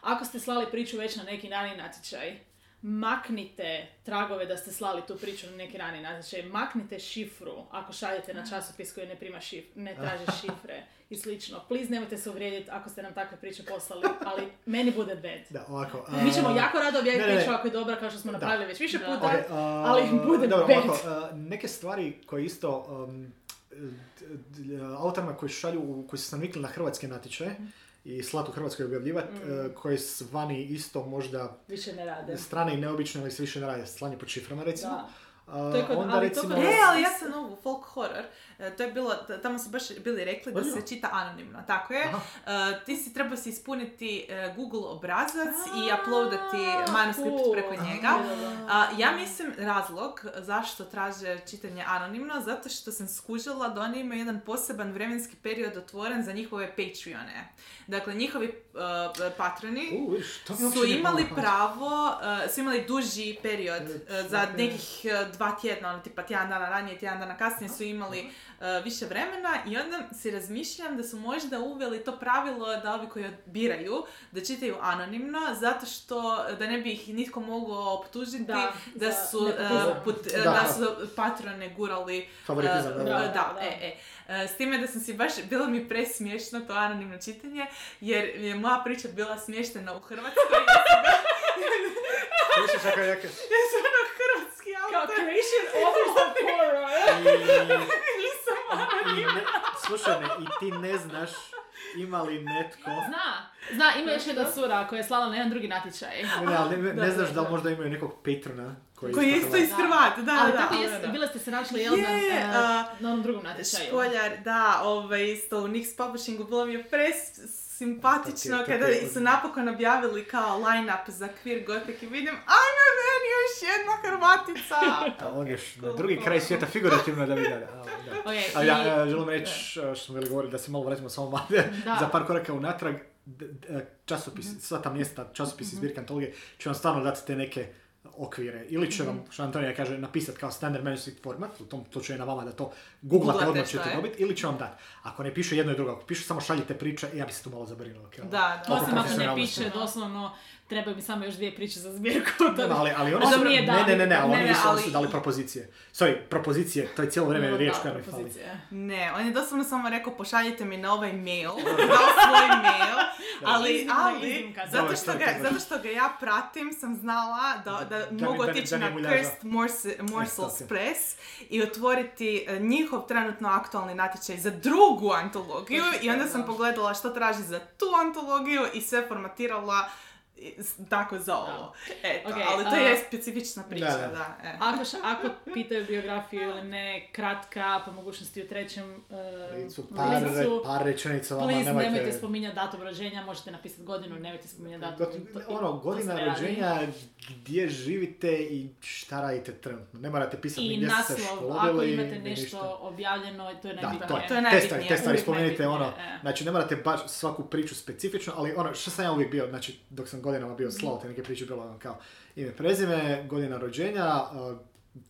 Ako ste slali priču već na neki rani natječaj, maknite tragove da ste slali tu priču na neki rani natječaj, maknite šifru ako šaljete na časopis koji ne prima šif, ne traže šifre i slično. Please nemojte se uvrijediti ako ste nam takve priče poslali, ali meni bude bad. Da, ovako. Mi uh, ćemo jako rado objaviti priču ako je dobra kao što smo napravili već više Da. puta. Ok, uh, ali bude dobro, bad. ovako, uh, neke stvari koje isto um, autorima koji šalju, koji su se navikli na hrvatske natječaje i slat u Hrvatskoj objavljivati, Mm. koji s vani isto možda Više ne rade. strane i neobične, ali se više ne rade, slanje pod šiframa recimo. Da. Uh, To je kod- onda ali to recimo... kod- E, ali ja sam ovu folk horror, e, to je bilo, tamo su baš bili rekli da se čita anonimno, tako je. Aha. E, ti si trebao si ispuniti e, Google obrazac i uploadati manuskript cool. preko njega. Ja mislim razlog zašto traže čitanje anonimno, zato što sam skužila da oni imaju jedan poseban vremenski period otvoren za njihove Patreone. Dakle, njihovi patroni U, to su imali pravo, uh, su imali duži period uh, za nekih uh, dva tjedna, ono tipa tjedan dana ranije, tjedan dana kasnije su imali uh, više vremena i onda si razmišljam da su možda uveli to pravilo da ovi koji biraju da čitaju anonimno zato što da ne bi ih nitko mogao optužiti da, Da, su, uh, put- Da. da su patrone gurali Favoritizam, uh, da, da, e, e. S time da sam si baš, bilo mi presmiješno to anonimno čitanje, jer je moja priča bila smještena u Hrvatskoj. Slušaj, čekaj, jake- Creation authors of horror. I, Nisam i ne, slušaj me, i ti ne znaš ima li netko... Zna, zna, ima još jedna sura koja je slala na jedan drugi natječaj. Ne, ne, ali ne, ne Da, znaš da, da li da. možda imaju nekog patrona koji, Koji je isto iz Da. Hrvat, da, Ali da. tako da, da. bile ste se našli jel, na, Je, a, na onom drugom natječaju. Špoljar, da, ovaj, isto u Nix Publishingu bilo mi je pres simpatično kada su napokon objavili kao line-up za Queer Gothic i vidim, ajme još jedna Hrvatica! A on još na drugi kraj svijeta figurativno da vidi. Da, da. Ok, Ali i- ja, e, želim reći, e, što smo bili govorili, da se malo vratimo samo malo za par koraka unatrag, d- d- časopis, sva ta mjesta, časopisi, zbirke, antologije, će vam stvarno dati te neke okvire. Ili će vam, što Antonija kaže, napisati kao standard manuscript format, u tom slučaju je na vama da to googlate, odmah ćete je. dobiti, ili će vam dati. Ako ne piše jedno i drugo, ako piše samo šaljite priče, ja bi se tu malo zabrinuo. kao, Da, oko Osim ako ne piše doslovno, trebaju mi samo još dvije priče za zbirku. Ne, ali, ali oni su, nije ne, dali. ne, ne, ne, ali Ne, oni su ali- dali propozicije. Sorry, propozicije, to je cijelo vrijeme No, riječ koja mi fali. propozicije. Ne, on je doslovno samo rekao pošaljite mi na ovaj mail, dao svoj mail, ali, ali zato, što to ga, zato što ga ja pratim sam znala da, da, Da- mogu otići na. Cursed Morse- Morsels. Press i otvoriti e, njihov trenutno aktualni natječaj za drugu antologiju i onda sam Da. pogledala što traži za tu antologiju i sve formatirala tako za ovo. Eto, Ok, ali to a- je specifična priča, Da, da. da. e. Ako, ša- ako pitaju biografiju ili ne, kratka, po mogućnosti u trećem uh, Licu, par, par rečenica vama, please, nemojte... nemojte spominjati datum rođenja, možete napisati godinu, nemojte spominjati datum. Got- to- ono, to godina se radi. rođenja, gdje živite i šta radite trenutno. Ne morate pisati ni I gdje ste se naslov, školili, ako imate nešto ništa. objavljeno, to je Da, najbitnije. to je, To je te najbitnije, stvari, te stvari uvijek spomenite, ono, e. znači ne morate baš svaku priču specifično, ali ono, što sam ja uvijek bio, znači dok sam godinama bio slao te neke priče, bilo ono kao ime, prezime, godina rođenja, uh,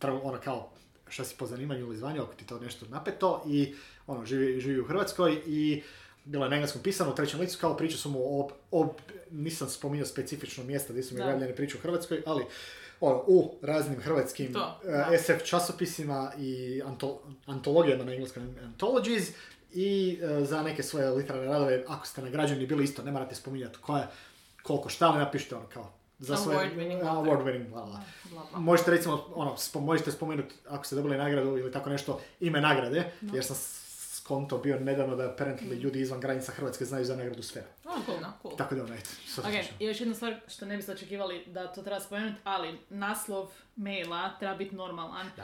tra- ono kao šta si po zanimanju ili zvanju, ako ti to nešto napeto i ono, živi, živi u Hrvatskoj i bilo je na engleskom pisano u trećem licu, kao priča su mu o, o- nisam spominjao specifično mjesto gdje su mi Da. objavljene priče u Hrvatskoj, ali ono, u raznim hrvatskim To, da. SF časopisima i anto- antologijama na engleskom anthologies i e, za neke svoje literarne radove, ako ste nagrađeni bili isto, ne morate spominjati koja, koliko šta, ali napišite ono kao za svoje... Award-winning A, author. Award-winning, bla, bla. Bla, bla. Možete recimo, ono, spo- možete spomenuti ako ste dobili nagradu ili tako nešto, ime nagrade, jer sam s konto bio nedavno da apparently ljudi izvan granica Hrvatske znaju za nagradu Sfera. Oh, cool, cool. Tako da ono, eto, sad Ok, slušam. i još jedna stvar što ne biste očekivali da to treba spomenuti, ali naslov maila treba biti normalan. Da.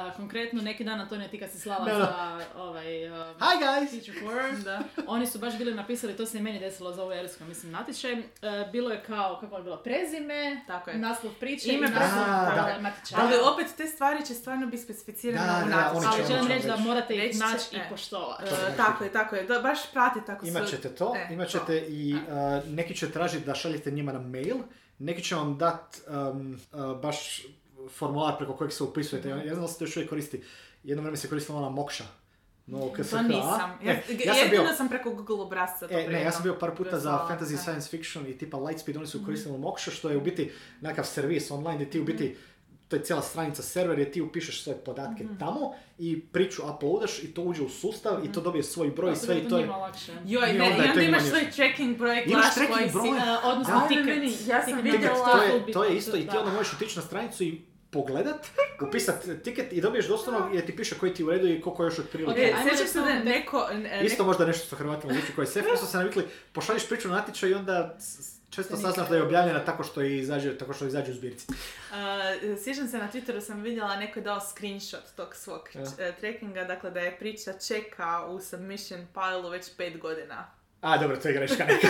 Uh, konkretno, neki dan Antonija ti kad si slala Da, da. za ovaj... um, Hi guys! Teacher Forum, da. Oni su baš bili napisali, to se i meni desilo za ovaj ersko, mislim, natječaj. E, bilo je kao, kako je bilo, prezime, Tako je. naslov priče Ime, i naslov prezime, da, da. natječaja. Ali opet te stvari će stvarno biti specificirane Da, u da, natječaju. oni Ali će- želim ono reći da morate ih naći i e. poštovati. E, tako je, tako je. Da, baš pratite ako su... Imat ćete to, E, imat to. ćete i uh, neki će tražiti da šaljete njima na mail, neki će vam dat um, uh, baš formular preko kojeg se upisujete. Ja, ja znam da se to još uvijek koristi. Jedno vrijeme se koristila ona Mokša. No, KSH. To nisam. Ja, Ne, ja sam bio, sam preko Google obrazca to E, ne, ja sam bio par puta za fantasy da. science fiction i tipa Lightspeed, oni su koristili Moksha, što je u biti nekakav servis online gdje ti u biti to je cijela stranica server gdje ti upišeš svoje podatke tamo i priču uploadaš i to uđe u sustav i to dobije svoj broj i sve i to je... Joj, I ne, onda i je to onda imaš svoj tracking broj, glaš koji si... broj. E, odnosno Da, ticket. meni, ja sam Ticket vidjela- To je, to je isto i ti da. onda možeš otići na stranicu i pogledat, upisat tiket i dobiješ doslovno jer ti piše koji ti je u redu i koliko još otprilike. Ok, E, ajmo sjećaš reći se da neko... ne- Isto možda nešto što Hrvatima zvuči koji je sef, isto se navikli, pošalješ priču na natječaj i onda s- često saznaš da je objavljena tako što izađe, tako što izađe u zbirci. Uh, sjećam se na Twitteru sam vidjela neko je dao screenshot tog svog Ja. uh, trackinga, dakle da je priča čeka u submission pileu već pet godina. A, dobro, to je greška neka.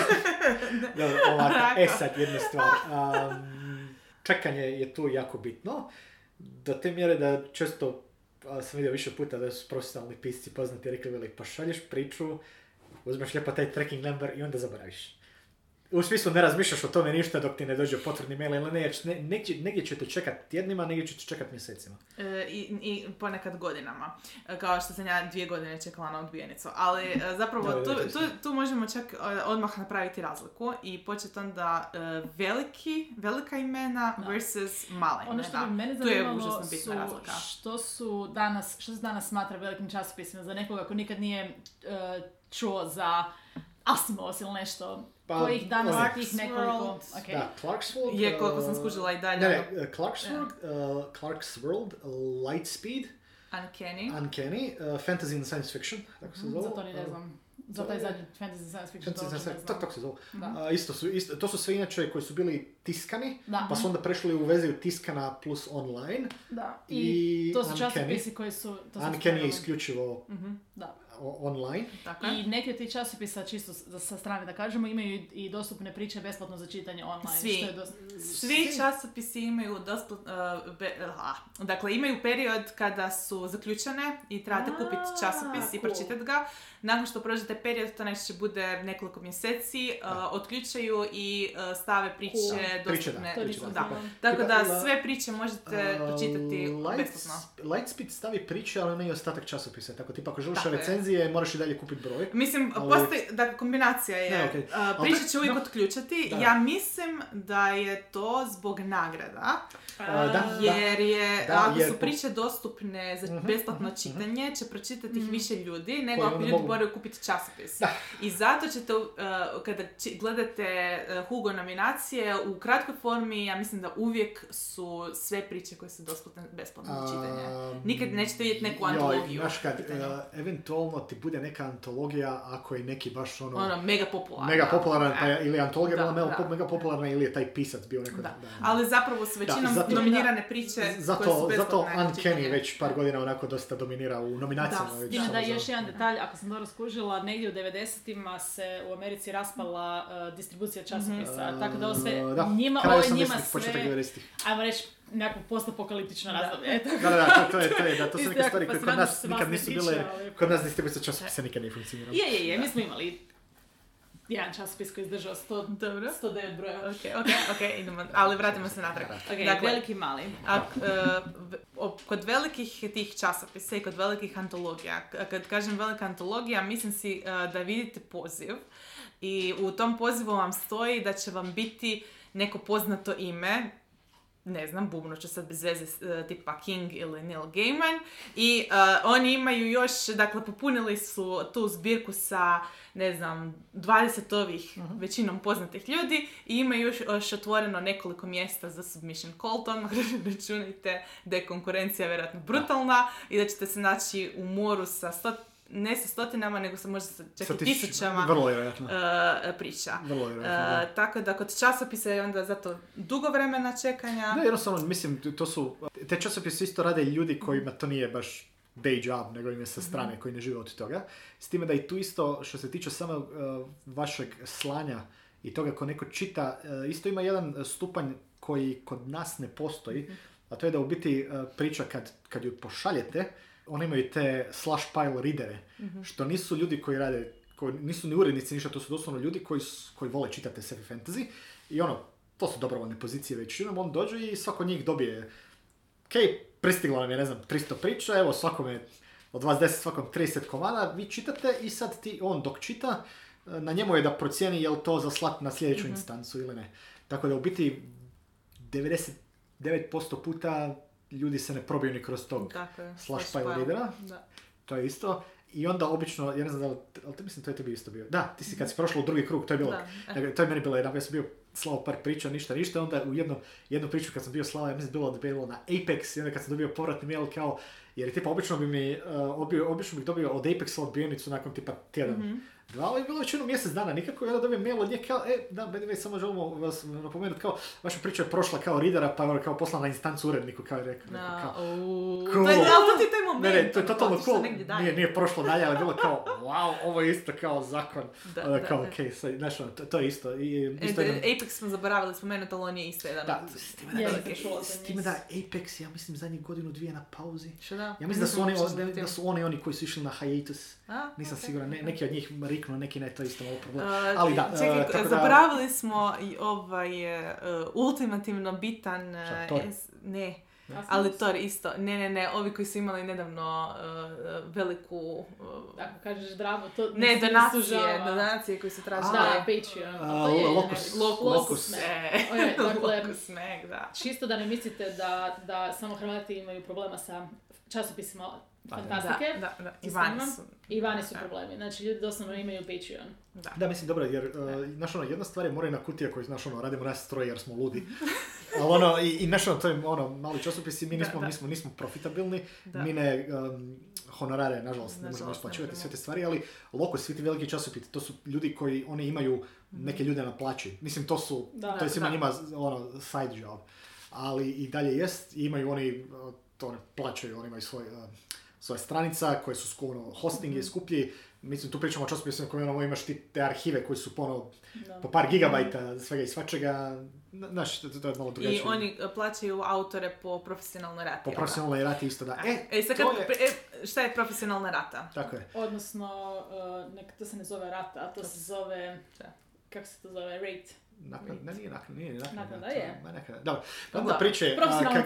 dobro, ovako. E sad, jedna stvar. Um, čekanje je tu jako bitno. Do te mjere da često a, sam vidio više puta da su profesionalni pisci poznati rekli veli, pa šalješ priču, uzmeš lijepo taj tracking number i onda zaboraviš. U smislu ne razmišljaš o tome ništa dok ti ne dođe potvrdni mail ili ne, jer ne, negdje, negdje ćete čekat tjednima, negdje ćete čekat mjesecima. E, i, I ponekad godinama. E, Kao što sam ja dvije godine čekala na odbijenicu. Ali e, zapravo Da, da, tu, to je tu, tu možemo čak e, odmah napraviti razliku i početi onda veliki, velika imena Da. versus mala imena. Ono što bi mene Tu je zanimalo užasno su razlika. što su danas, što se danas smatra velikim časopisima za nekoga ko nikad nije e, čuo za Asimov ili nešto. Pa, kojih danas je tih nekoliko... Clark's ok. Da, Clarksworld... Je, koliko sam uh, skužila i dalje. Ne, ne, uh, Clarksworld, uh, Clark's World, Lightspeed, Uncanny. Uncanny, uh, Fantasy and Science Fiction, tako se zove. Za to ni ne znam. Za taj zadnji fantasy science fiction. Fantasy Science Fiction, tako, se zove. Da. A, isto su, isto, to su sve inače koji su bili tiskani, Da. pa su onda prešli u verziju tiskana plus online. Da. I, I to su Uncanny. časopisi koji su... To sam Uncanny je isključivo Mhm, Da. Online. Tako. I neki od tih časopisa, čisto sa strane da kažemo, imaju i- dostupne priče besplatno za čitanje online. Svi. Što je dosta... Svi časopisi imaju dosplat, uh, be- dakle imaju period kada su zaključene i trebate kupiti časopis i cool. pročitati ga. Nakon što prođete period, to najčešće bude nekoliko mjeseci, uh, Da. otključaju i uh, stave priče Cool. Priče, da, dostupne. Priče, da. znala. Tako da sve priče možete A, pročitati Lights- besplatno. Lightspeed stavi priče, ali ne i ostatak časopisa. Tako tipa ako želiš recenzije, moraš i dalje kupiti broj. Mislim, Ali- postoji, dakle, kombinacija je, Ne, uh, Ali priče to- će uvijek no. otključati. Da. Ja mislim da je to zbog nagrada. Da, Jer je, Da, ako jer su priče dostupne za Mhm, besplatno mhm, čitanje, će pročitati ih više ljudi nego ako ljudi moraju kupiti časopis. Da. I zato ćete, uh, kada či- gledate uh, Hugo nominacije, u kratkoj formi, ja mislim da uvijek su sve priče koje su dostupne besplatno za čitanje. Nikad nećete vidjeti neku joj, antologiju Znaš kad, u pitanju. e, eventualno ti bude neka antologija ako je neki baš ono... Ono, mega popularno. Mega popularan, pa je, ili antologija Da, bila mega, da. mega popularna ili je taj pisac bio neko... Da. Ali zapravo su većinom zato- nominirane priče koje su Zato, besplatne zato Uncanny već par godina onako dosta dominira u nominacijama. Da, već S time da za- još jedan detalj, ako sam dobro skužila, negdje u 90-ima se u Americi raspala uh, distribucija časopisa, Mhm. tako da ovo sve, Da, njima, ovo je njima 80-ih, početak sve, 90-ih. ajmo reći, nekako postapokaliptično razdoblje. Da, da, da, to, je, to je, da, to su neke stvari koje kod nas nikad nisu bile, kod nas distribucija časopisa nikad nije funkcionirala. Je, je, je, mi smo imali jedan časopis koji je izdržao 100, Dobro. 109 brojeva. Ok, ok, ok, idemo, ali vratimo se natrag. Ok, Dakle, veliki i mali. A, o- kod velikih tih časopisa i kod velikih antologija, kad kažem velika antologija, mislim si e, da vidite poziv i u tom pozivu vam stoji da će vam biti neko poznato ime ne znam, bubno ću sad bez veze, e, tipa King ili Neil Gaiman. I e, oni imaju još, dakle, popunili su tu zbirku sa, ne znam, 20 ovih većinom poznatih ljudi i imaju još, još otvoreno nekoliko mjesta za submission call, to računajte da je konkurencija vjerojatno brutalna i da ćete se naći u moru sa sto, ne sa stotinama, nego sa možda sa čak i tisuć- tisućama Vrlo e, priča. Vrlo da. tako da kod časopisa je onda zato dugo vremena čekanja. Da, jednostavno, mislim, to su, te časopise isto rade ljudi kojima to nije baš day job, nego im je sa strane, koji ne žive od toga. S time da i tu isto, što se tiče samog uh, vašeg slanja i toga ko neko čita, uh, isto ima jedan stupanj koji kod nas ne postoji, a to je da u biti uh, priča kad, kad ju pošaljete, oni imaju te slash pile readere, što nisu ljudi koji rade, koji nisu ni urednici, ništa, to su doslovno ljudi koji, koji vole čitati SF fantasy i ono, to su dobrovoljne pozicije većinom, on dođe i svako od njih dobije ok, pristiglo nam je, ne znam, 300 priča, evo svakome od vas 10, svakom 30 komada, vi čitate i sad ti, on dok čita, na njemu je da procijeni je li to za slat na sljedeću instancu ili ne. Tako da u biti 99% puta ljudi se ne probiju ni kroz tog slash slash pile readera. Da. To je isto. I onda obično, ja ne znam da li, ali mislim to je tebi isto bio. Da, ti si kad si prošla u drugi krug, to je bilo, Da, e. to je meni bilo jedan, ja sam bio slao par priča, ništa, ništa, onda u jednom, jednu priču kad sam bio slao, ja mislim bilo da bilo na Apex, i onda kad sam dobio povratni mail kao, jer tipa obično bi mi, uh, obio, obično bih dobio od Apexa odbijenicu nakon tipa tjedan. Mhm. Dva, ali je bilo već jedno mjesec dana, nikako, i onda dobijem mail od nje kao, e, da, by way, samo želimo vas napomenuti, kao, vaša priča je prošla kao readera, pa je kao poslana na instancu uredniku, kao je rekao, Da, kao. Cool. To je, to ti je taj moment. ne, ne, to je ono, totalno cool. Nije, nije prošlo dalje, ali je bilo kao, wow, ovo je isto kao zakon. Da, da, kao, da. okej, sad, znaš, ono, to, to je isto. I, E, isto da, jedan- Apex smo zaboravili spomenuti, ali on je isto jedan da, s time da, da, s time da Apex, ja mislim, zadnjih godinu dvije na pauzi. Što da? Ja mislim da su, oni, da, da su oni oni koji su išli na hiatus. A, Nisam ok, siguran, ne, neki od njih riknu, neki ne, to isto malo problem. Uh, Ali da, čekaj, uh, tako da- zaboravili smo i ovaj uh, ultimativno bitan... uh, Šta, es- ne, ali Thor isto. Ne, ne, ne, ovi koji su imali nedavno uh, veliku... uh, Ako kažeš dramu, to ne, donacije, donacije koji su tražili. Da, Patreon. A, to je, Locus. ne, Locus. Locus, ne. E, Ojej, dakle, Locus Mag, da. Čisto da ne mislite da, da samo Hrvati imaju problema sa časopisima da. Fantastike. Da, da, da. I vani su. I vani su Da. problemi. Znači, ljudi doslovno imaju Patreon. Da. Da, mislim, dobro, jer, uh, znaš, ono, jedna stvar je Morena kutija koju, znaš, ono, radimo nas troje jer smo ludi. Ali ono, i, i znaš, ono, to je, ono, mali časopisi, mi Da, nismo, da. nismo, nismo profitabilni, Da. mi ne, um, honorare, nažalost, ne možemo isplaćivati sve te stvari, ali Loko, svi ti veliki časopisi, to su ljudi koji, oni imaju neke ljude na plaći. Mislim, to su, Da, to je svima da. njima, ono, side job. Ali i dalje jest, imaju oni, to ne plaćaju, oni imaju svoj, uh, svoje stranica koje su sku- ono, hosting je skuplji. Mislim, tu pričamo o časopisima koji ono, imaš ti te arhive koji su po, ono, Da. po par gigabajta svega i svačega. Znaš, to, to je malo I drugačije. oni uh, plaćaju autore po profesionalnoj rati. Po profesionalnoj rati isto da. E, E, sad kad, je... e, šta je profesionalna rata? Tako je. Odnosno, uh, nek, to se ne zove rata, a to se zove, kako se to zove, rate. Naknad, ne, nije naknad, nije naknad. Naknada je. ma neka- Dobro, Pa onda da, priče,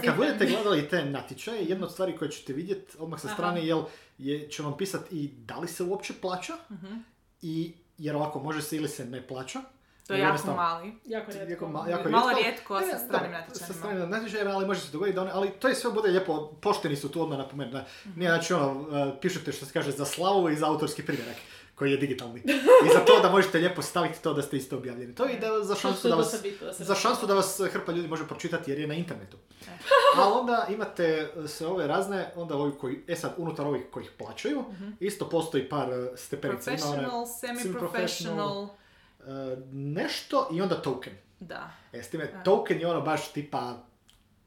kad, budete gledali te natječaje, jedna od stvari koje ćete vidjeti odmah sa strane jel, je, će vam pisati i da li se uopće plaća, Mhm. i, jer ovako može se ili se ne plaća. To je jako mali. Jako Jako rijetko. ma- jako Malo rijetko. Ne, sa stranim Sa natječajima. stranim natječajima, ali može se dogoditi da oni, ali to je sve bude lijepo, pošteni su tu odmah napomenuti. Nije znači ono, uh, pišete što se kaže za slavu i za autorski primjerak koji je digitalni. I za to da možete lijepo staviti to da ste isto objavljeni. To je da, za šansu da vas, se za šansu da vas hrpa ljudi može pročitati jer je na internetu. A onda imate sve ove razne, onda ovi koji, e sad, unutar ovih kojih plaćaju, isto postoji par uh, stepenica. Professional, semi-professional. uh, nešto i onda token. Da. E, s time, token je ono baš tipa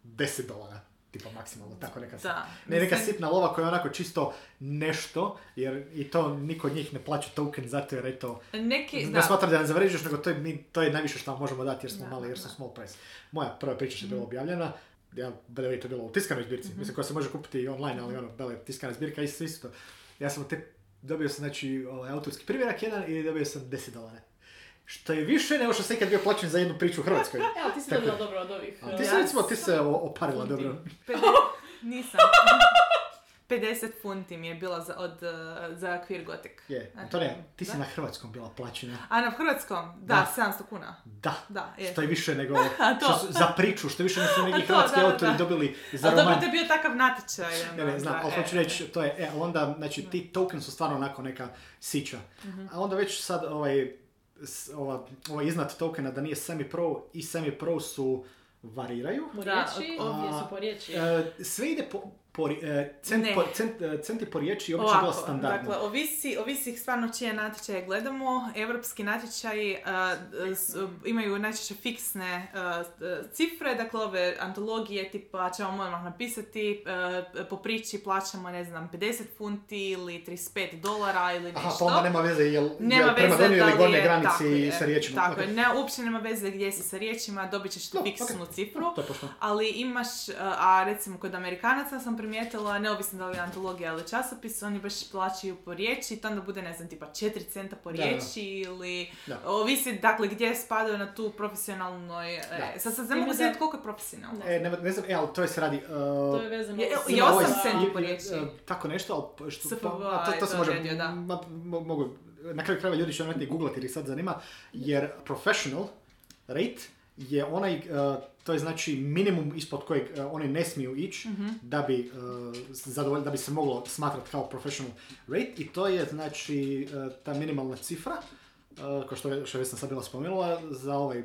10 dolara, tipa maksimalno, tako neka Da. Ne, neka Mislim- sitna lova koja je onako čisto nešto, jer i to niko od njih ne plaća token zato jer eto, Neki, ne da. smatram da ne zavređuješ, nego to je, mi, to je najviše što vam možemo dati jer smo Da, mali, jer smo small press. Moja prva priča što je bila objavljena, ja, way, to je bilo u tiskanoj zbirci, Mhm. mislim koja se može kupiti i online, ali ono, bele, tiskana zbirka isto isto. Ja sam te, dobio sam znači ovaj, autorski primjerak jedan i dobio sam 10 dolara. Što je više nego što sam ikad bio plaćen za jednu priču u Hrvatskoj. Evo, ti si Tako dobila je. dobro od ovih. A ti Ja recimo, ti se oparila dobro. Nisam. 50 funti mi je bila za, od, uh, za Queer Gothic. Je, to ne, ti si da. na hrvatskom bila plaćena. A na hrvatskom? Da, Da. 700 kuna. Da. Da, je. Što je više nego, A to. što su, za priču, što više nego su neki A hrvatski da, autori da. dobili za dobro, roman. to je bio takav natječaj. Ne, ono, ne, znam, za- ali hoću reći, to je, e, onda, znači, ti tokens su stvarno onako neka sića. Mhm. A onda već sad, ovaj, ova, ovaj iznad tokena da nije semi-pro i semi-pro su variraju. Da, riječi, ovdje su po riječi. E, sve ide po, po ri- e, cent, po, cent, e, centi po riječi je obično Ovako, standardno. dakle, ovisi, ovisi stvarno čije natječaje gledamo. Evropski natječaji uh, s- imaju najčešće fiksne uh, cifre, dakle ove antologije tipa ćemo odmah napisati, uh, po priči plaćamo, ne znam, 50 funti ili 35 dolara ili nešto. Aha, pa onda nema veze jel, Nema jel prema da ili li gornjoj je, tako granici je, sa riječima. Tako Ok. je, ne, uopće nema veze gdje si sa riječima, dobit ćeš tu No, fiksnu ok. cifru. Pošteno. Ali imaš, uh, a recimo kod Amerikanaca sam primijetila, neovisno da li je antologija ili časopis, oni baš plaćaju po riječi, to onda bude, ne znam, tipa 4 centa po Da, da. riječi ili... Da. Ovisi, dakle, gdje spadaju na tu profesionalnoj... E, Da. sad, sad ne mogu da- znati koliko je profesionalno. E, ne, ne znam, e, ali to je se radi... Uh, To je vezano Je- je ima osam ovaj- centi je- po riječi. e, Tako nešto, ali što, SFV a to, to je se to može, odredio, da. ma, mo- mogu, na kraju krajeva ljudi će onaj googlati jer ih sad zanima, jer professional rate je onaj, e, to je znači minimum ispod kojeg e, oni ne smiju ići Mhm. da bi zadovolj, da bi se moglo smatrati kao professional rate i to je znači ta minimalna cifra, kao što je, što je Vesna sad bila spomenula, za ovaj e,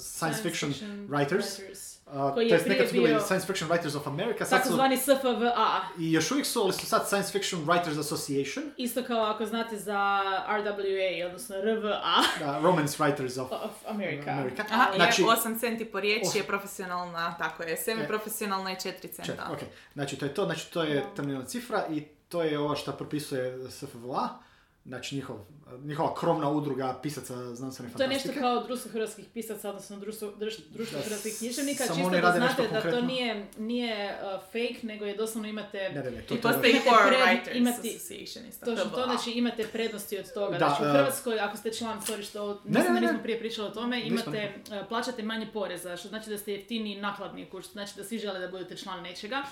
science, fiction, writers. A, Koji to je nekad su prije bili bio- Science Fiction Writers of America, sad su, Takozvani SFVA. i još uvijek su, ali su sad Science Fiction Writers Association, Isto kao ako znate za RWA, odnosno RVA da, Romance Writers of of America. America. Aha, Znači- je 8 centi po riječi Os- je profesionalna, tako je, semi-profesionalna je 4 Čet, centa. ok. Znači to je to, znači to je terminalna cifra i to je ovo što propisuje SFVA, znači njihov, njihova krovna udruga pisaca znanstvene To je nešto fantastike. kao društvo hrvatskih pisaca, odnosno društvo, druš- društvo hrvatskih književnika, samo čisto oni da znate da to nije, nije uh, fake, nego je doslovno imate... Ne, ne, ne, to, to je- postoji Imate pred- imati-. Točno to, znači imate prednosti od toga. Da, znači u e, Hrvatskoj, ako ste član, sorry što Ne, mislim ne, da ne. nismo prije pričali o tome, imate, e, plaćate manje poreza, što znači da ste jeftiniji nakladnik, što znači da svi žele da budete član nečega.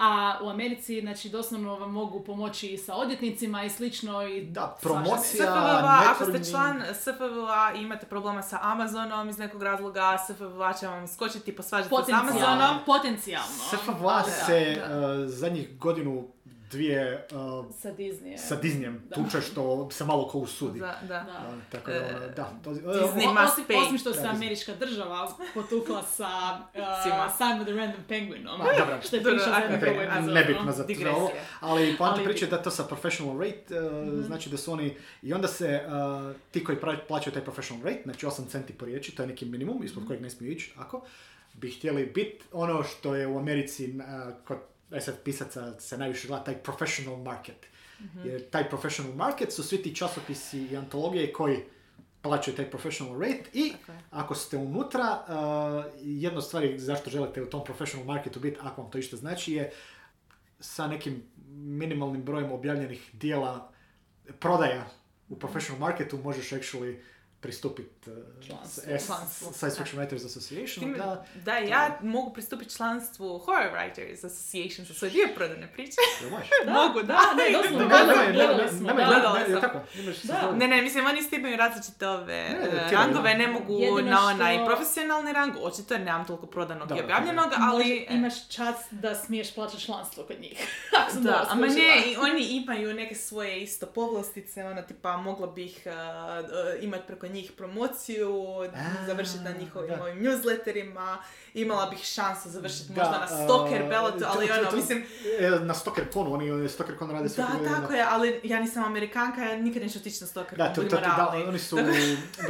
A u Americi, znači doslovno vam mogu pomoći i sa odjetnicima i slično i Da, promocija, SFVA, ako ste član SFVA i imate problema sa Amazonom iz nekog razloga, SFVA će vam skočiti posvađati s. Amazonom. Potencijalno. SFVA Da, se da. uh, zadnjih godinu dvije uh, Sa Disney. sa Disneyem Da. tuče što se malo ko usudi. Da, da. Da. Da, tako da, E, ono, da. To, Disney O- must osim, pay. osim što se američka država potukla sa uh, Simon the Random Penguinom. Ma, dobro. što je piše za epizodu. nebitno za ovo, ali poanta priče da to sa professional rate, uh, znači da su oni, i onda se uh, ti koji pra- plaćaju taj professional rate, znači 8 centi po riječi, to je neki minimum ispod kojeg ne smiju ići, ako bi htjeli biti ono što je u Americi uh, kod SF pisaca se najviše gleda taj professional market. Jer taj professional market su svi ti časopisi i antologije koji plaćaju taj professional rate i je. ako ste unutra, uh, jedna od stvari zašto želite u tom professional marketu biti, ako vam to išta znači, je sa nekim minimalnim brojem objavljenih dijela prodaja u professional marketu možeš actually pristupiti Članstvu, Science da. Fiction Writers Association. Time- Da, Da, ja mogu pristupiti članstvu Horror Writers Association sa svoje dvije prodane priče. možeš? Mogu, da. ne, doslovno, Ne, ne, gledali- ne, gledali ne, smo, ne, da. ne, Gledala ne, sam. Da. Ne, ne, mislim, oni isto imaju različite ove Ne, e, rangove, da. ne mogu Jedino na što- onaj profesionalni rang, očito jer nemam toliko prodanog Da, i da, objavljenog, ali... e, imaš čast da smiješ plaćati članstvo kod njih. Da, skužila. ne, i oni imaju neke svoje isto povlastice, ono tipa mogla bih imati preko njih promociju, A, završiti na njihovim da. ovim newsletterima, imala bih šansu završiti Da, možda na Ballatu, to- ali to- ono, mislim, E, Na Stoker Conu, oni Stoker Con rade sve da, tako je, ali ja nisam Amerikanka, ja nikad neću otići na Stalker, Da, to, to, budimo da, realni. oni su, da,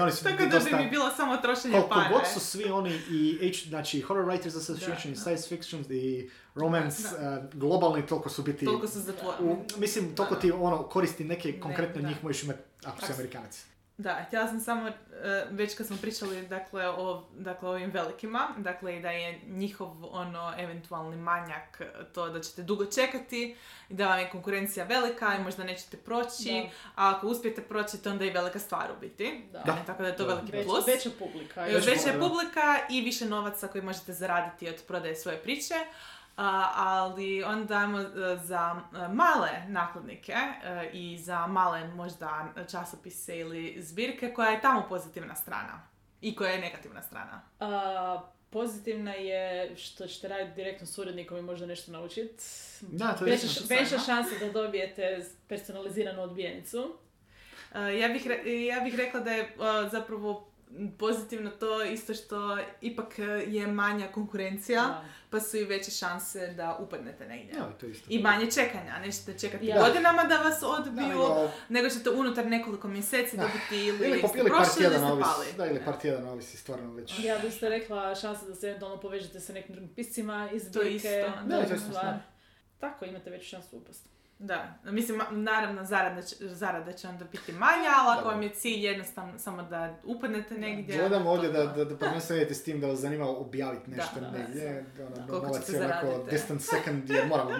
oni su Tako da bi mi bilo samo trošenje koliko para. god su svi oni i H, znači Horror Writers Association Da, i da. Science Fiction i Romance, Da, uh, globalni, toliko su biti, Toliko su zatvoreni. mislim, toliko ti ono, koristi neke Ne, konkretne da. njih možeš imati ako si Amerikanac. Da, htjela sam samo, e, već kad smo pričali dakle, o dakle, ovim velikima, dakle i da je njihov ono eventualni manjak to da ćete dugo čekati i da vam je konkurencija velika i možda nećete proći, Da. a ako uspijete proći to onda je i velika stvar u biti. Da. Da. E, Tako da je to Da. veliki Već, plus. veća publika. Veća veća je publika i više novaca koji možete zaraditi od prodaje svoje priče. A, ali onda dajemo e, za e, male nakladnike e, i za male možda časopise ili zbirke koja je tamo pozitivna strana i koja je negativna strana. A, pozitivna je što ćete raditi direktno s urednikom i možda nešto naučiti. Da, to je Veća, veća šansa da dobijete personaliziranu odbijenicu. Ja, bih re- ja bih rekla da je zapravo pozitivno to isto što ipak e, je manja konkurencija, Da. pa su i veće šanse da upadnete negdje. Ja, to je isto. I manje čekanja, nećete čekati Ja. godinama da vas Da, odbiju, nego- nego ćete unutar nekoliko mjeseci Da. dobiti ili, Ili, ste ili prošli ili ste pali. Da, ili par tjedana ovisi stvarno već. Ja bih ste rekla šansa da se eventualno povežete sa nekim drugim piscima iz To zbirke. isto, da, to isto, da. Tako, imate veću šansu upasti. Da, mislim, naravno zarada će, zarada će onda biti manja, ali ako Da. vam je cilj jednostavno samo da upadnete negdje... Gledam ovdje da, da, da idete s tim da vas zanima objaviti Da, nešto da, da. negdje. Ono, Koliko novac ćete je onako zaraditi. distant second jer moramo,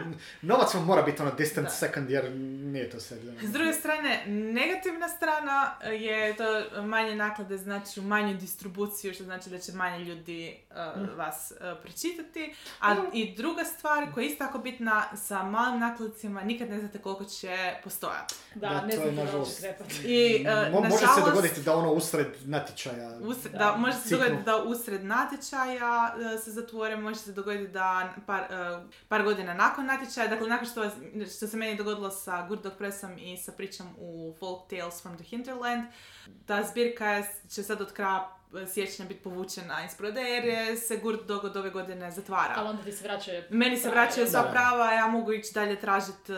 novac vam mora biti ono distant Da. second jer nije to ono. S druge strane, negativna strana je to manje naklade znači u manju distribuciju, što znači da će manje ljudi uh, vas uh, pročitati. A i druga stvar koja je isto tako bitna, sa malim nakladcima nikad ne znate koliko će postojati. Da, Da, ne će nažalost- krepati. I, uh, Mo- može se dogoditi da ono usred natječaja. Usred, Da. da, može se dogoditi da usred natječaja e, se zatvore, može se dogoditi da par, e, par godina nakon natječaja, dakle nakon što, što se meni dogodilo sa Good Dog Pressom i sa pričom u Folk Tales from the Hinterland, ta zbirka je- će sad od kraja siječnja biti povučena iz prodaje jer je se Good Dog od ove godine zatvara. Ali onda ti se vraćaju... Meni se vraćaju sva prava, ja mogu ići dalje tražiti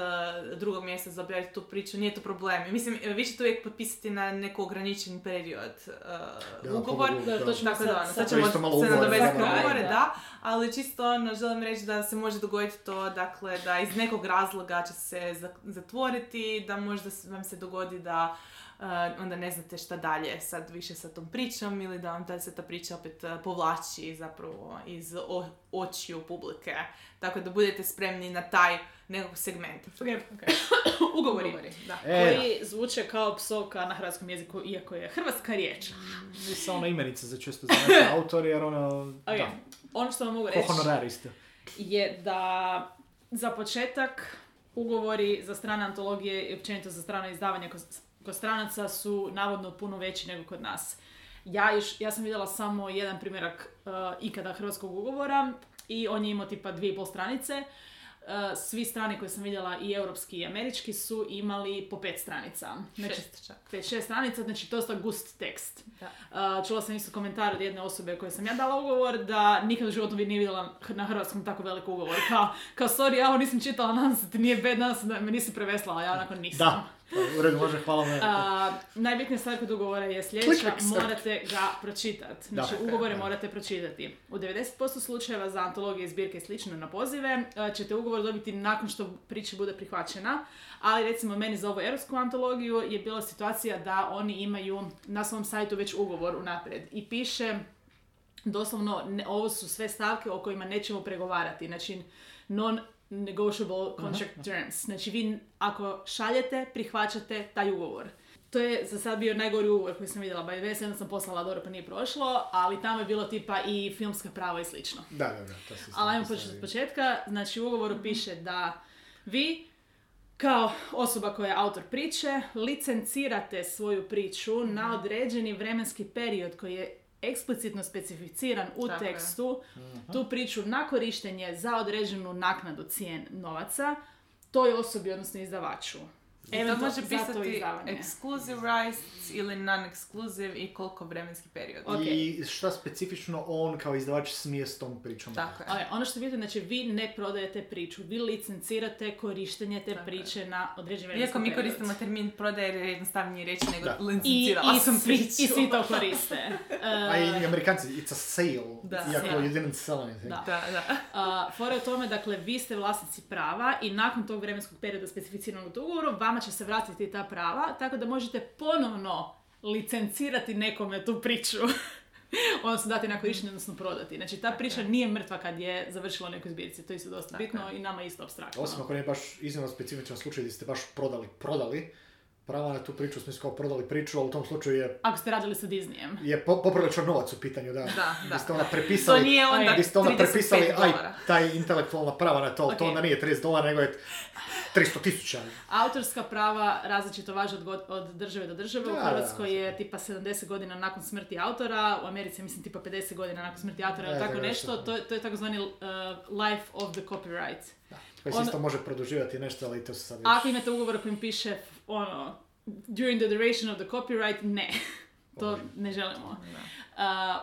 drugog mjesta za objaviti tu priču, nije to problem. Mislim, vi ćete uvijek potpisati na neko ograničen period uh, Da, ugovor. Da, da. to ćemo Tako da, ono, sad, sad sad ćemo se nadovezati za na ugovore, da. Ali čisto ono, želim reći da se može dogoditi to, dakle, da iz nekog razloga će se za- zatvoriti, da možda vam se dogodi da uh, onda ne znate šta dalje sad više sa tom pričom ili da vam se ta priča opet uh, povlači zapravo iz o, očiju publike. Tako da budete spremni na taj nekog segment. Ok, ok. Ugovori. Ugovori. Da. E, Koji zvuče kao psovka na hrvatskom jeziku, iako je hrvatska riječ. da. Sa ona imenica za često za autor jer ono, Ok, da, ono što vam mogu reći honorar isto. je da za početak ugovori za strane antologije i općenito za strano izdavanje kod, stranaca su navodno puno veći nego kod nas. Ja, još, ja sam vidjela samo jedan primjerak uh, ikada hrvatskog ugovora i on je imao tipa dvije i pol stranice. Uh, svi strani koje sam vidjela i europski i američki su imali po pet stranica. Znači, Šest čak. pet, šest stranica, znači dosta gust tekst. Da. Uh, čula sam isto komentar od jedne osobe koje sam ja dala ugovor da nikad u životu bi nije vidjela na hrvatskom tako velik ugovor. Kao, kao sorry, ja ovo nisam čitala, nadam se ti nije bed, nadam se da me nisi preveslala, ja onako nisam. Da, u redu, može, hvala vam. A, najbitnija stvar kod ugovora je sljedeća, morate ga pročitati. Znači, Da. ugovore Da. morate pročitati. U 90% slučajeva za antologije, zbirke i slično na pozive a, ćete ugovor dobiti nakon što priča bude prihvaćena, ali recimo meni za ovu europsku antologiju je bila situacija da oni imaju na svom sajtu već ugovor unaprijed i piše doslovno ne, ovo su sve stavke o kojima nećemo pregovarati. Znači, non negotiable contract terms. Znači, vi ako šaljete, prihvaćate taj ugovor. To je za sad bio najgori ugovor koji sam vidjela, by the sam poslala dobro pa nije prošlo, ali tamo je bilo tipa i filmska prava i slično. Da, da, da, to se Ali ajmo početi od početka. Znači u ugovoru piše da vi kao osoba koja je autor priče licencirate svoju priču na određeni vremenski period koji je eksplicitno specificiran u Tako je. tekstu, tu priču na korištenje za određenu naknadu cijen novaca toj osobi, odnosno izdavaču. I to može pisati exclusive rights ili non-exclusive i koliko vremenski period. Ok. I šta specifično on kao izdavač smije s tom pričom? Tako je. Ono što vidite, znači vi ne prodajete priču, vi licencirate korištenje te Tako je. priče na određeni vremenski Iako mi period. koristimo termin prodaje jer je jednostavnije reći nego Da. I, licencirala i, sam svi, priču. I svi to koriste. A Uh, i Amerikanci, it's a sale, Da. iako Da. you didn't sell anything. Da. Da, da. Uh, fora je u tome, dakle, vi ste vlasnici prava i nakon tog vremenskog perioda specificiranog u ugovoru, vama će se vratiti ta prava, tako da možete ponovno licencirati nekome tu priču. odnosno dati na korištenje, odnosno prodati. Znači, ta priča nije mrtva kad je završila u nekoj zbirci. To je isto dosta bitno i nama isto abstraktno. Osim ako nije baš iznimno specifičan slučaj gdje ste baš prodali, prodali, prava na tu priču, smo kao prodali priču, ali u tom slučaju je, Ako ste radili sa Disneyem. je po, popriličan novac u pitanju, da. Da, da. Biste onda prepisali, To nije onda biste onda 35 prepisali aj, taj intelektualna prava na to, ali to onda nije 30 dolara, nego je 300 tisuća. Autorska prava različito važe od, god- od države do države. Da, u da, Hrvatskoj je tipa 70 godina nakon smrti autora, u Americi je, mislim tipa 50 godina nakon smrti autora ili E, tako tako nešto. To, je- to je takozvani uh, life of the copyright. Da. Koji se isto može produživati nešto, ali to se sad već... Ako imate ugovor kojim piše ono, during the duration of the copyright, ne. to ne želimo. Uh,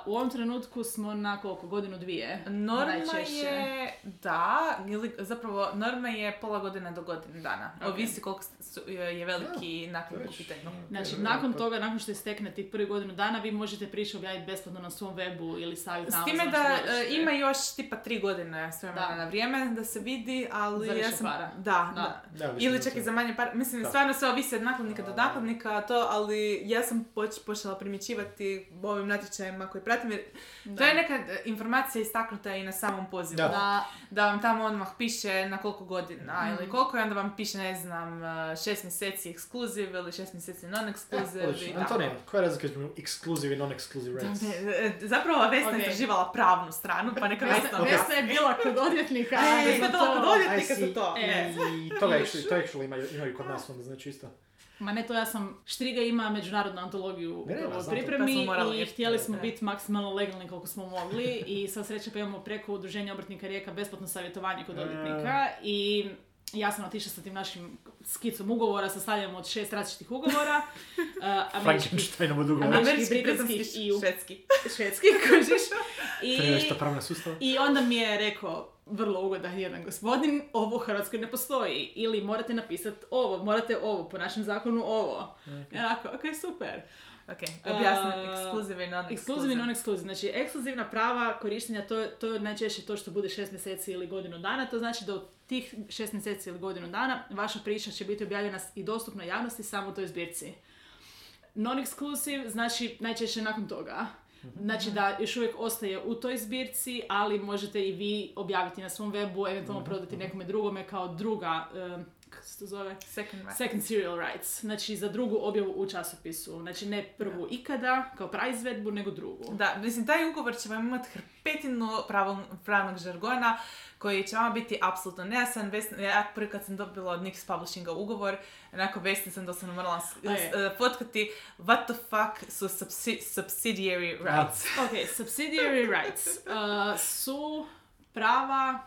u ovom trenutku smo na koliko, godinu dvije? Norma najčešće. je, da, ili zapravo norma je pola godine do godine dana. Ok. Ovisi koliko su- je veliki nakon u već. pitanju. Znači, nakon toga, nakon što istekne tih prvih godinu dana, vi možete priču objaviti besplatno na svom webu ili staviti S time Amazon, da e, ima još tipa tri godine Da. na vrijeme da se vidi, ali Za ja sam... para. Da, Da. da. Da, Ili čak i za manje par, mislim, Da. stvarno sve ovisi od nakladnika do nakladnika, to, ali ja sam poč- počela primjećivati ovim natječajima koji pratim, jer Da. to je neka e, informacija istaknuta i na samom pozivu. Da. Da, Da vam tamo odmah piše na koliko godina Mhm. ili koliko i onda vam piše, ne znam, e, šest mjeseci ekskluziv ili šest mjeseci non-ekskluziv Odlično. tako. Antonija, koja je razlika između exclusive i? Ne, e, Zapravo Vesna Ok. je istraživala pravnu stranu, pa neka Vesna Vesna, Vesna je bila kod odvjetnika. E, Vesna je to. bila kod odvjetnika za to. E. ne. I toga actually, to actually imaju, imaju kod nas onda, znači isto. Ma ne, to ja sam, Štriga ima međunarodnu antologiju Ne, u pripremi morali i htjeli smo biti maksimalno legalni koliko smo mogli i sva sreća pa imamo preko udruženja obrtnika Rijeka besplatno savjetovanje kod E. odvjetnika i ja sam otišla sa tim našim skicom ugovora, sastavljamo od šest različitih ugovora, uh. Američki, Američki, britanski i u- švedski. Švedski, kužiš. I, pravna sustava. I onda mi je rekao, vrlo ugodan jedan gospodin, ovo u Hrvatskoj ne postoji. Ili morate napisati ovo, morate ovo, po našem zakonu ovo. I onako, ok, super. Ok, objasni, Uh, ekskluziv i non Ekskluziv i non-ekskluziv. Znači, ekskluzivna prava korištenja, to, je- to je najčešće to što bude šest mjeseci ili godinu dana. To znači da u tih šest mjeseci ili godinu dana vaša priča će biti objavljena i dostupna javnosti samo u toj zbirci. Non-exclusive znači najčešće nakon toga. Znači da još uvijek ostaje u toj zbirci, ali možete i vi objaviti na svom webu, eventualno prodati nekome drugome kao druga, kako se to zove? Second right. Second serial rights, znači za drugu objavu u časopisu. Znači ne prvu ikada, kao praizvedbu, nego drugu. Da, mislim, taj ugovor će vam imati hrpetinu pravog, pravnog žargona koji će vama biti apsolutno nejasan. Ja prvi kad sam dobila od Nix Publishinga ugovor, onako Vesni sam doslovno morala s- A je. s- eh, fotkati what the fuck su subsi- subsidiary rights. Ok, subsidiary rights uh, su prava,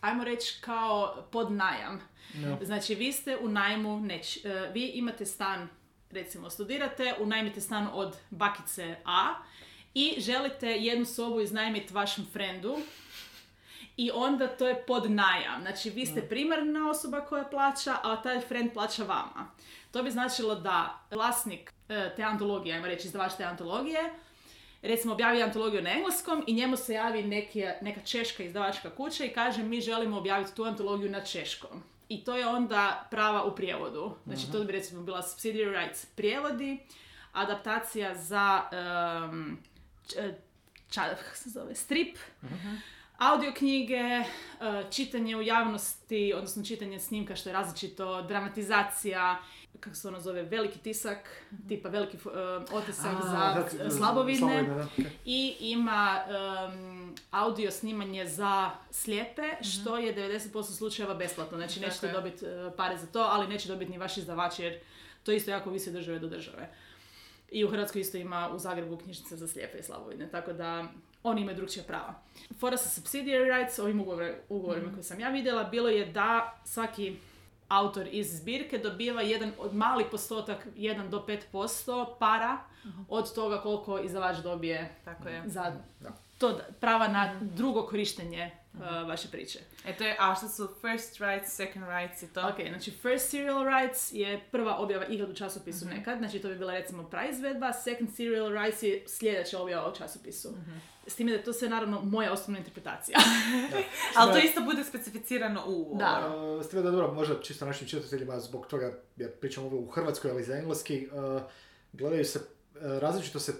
ajmo reći kao pod najam. No. Znači vi ste u najmu, neć, uh, vi imate stan, recimo studirate, unajmite stan od bakice A i želite jednu sobu iznajmiti vašem frendu i onda to je pod najam. Znači vi ste primarna osoba koja plaća, a taj friend plaća vama. To bi značilo da vlasnik e, te antologije, ajmo reći izdavač te antologije, recimo objavi antologiju na engleskom i njemu se javi neki, neka češka izdavačka kuća i kaže mi želimo objaviti tu antologiju na češkom. I to je onda prava u prijevodu. Znači to bi recimo bila subsidiary rights prijevodi, adaptacija za um, č- ča- kako se zove, strip, audio knjige, e, čitanje u javnosti, odnosno čitanje snimka što je različito, dramatizacija, kako se ono zove, veliki tisak, tipa veliki e, otisak za veliki- slabovidne. slabovidne, da, ok. I ima em, audio snimanje za slijepe, što je 90% slučajeva besplatno. Znači nećete Tako je. dobiti e, pare za to, ali neće dobiti ni vaš izdavač jer to isto jako visi od države do države. I u Hrvatskoj isto ima u Zagrebu knjižnice za slijepe i slabovidne, tako da oni imaju drugčija prava. Fora sa subsidiary rights, ovim ugovorima koje sam ja vidjela, bilo je da svaki autor iz zbirke dobiva jedan od mali postotak, 1 do 5% para od toga koliko izdavač dobije Tako je. za Da. to prava na drugo korištenje uh, vaše priče. E to je, a što su first rights, second rights i to? Ok, znači first serial rights je prva objava ikad u časopisu nekad, znači to bi bila recimo praizvedba, second serial rights je sljedeća objava u časopisu. S time da to sve naravno moja osobna interpretacija. Ali to isto bude specificirano u ugovoru. Da. Uh, s time da dobro, možda čisto našim čitateljima zbog toga, jer pričamo ovo u Hrvatskoj, ali za engleski, uh, gledaju se, uh, različito se,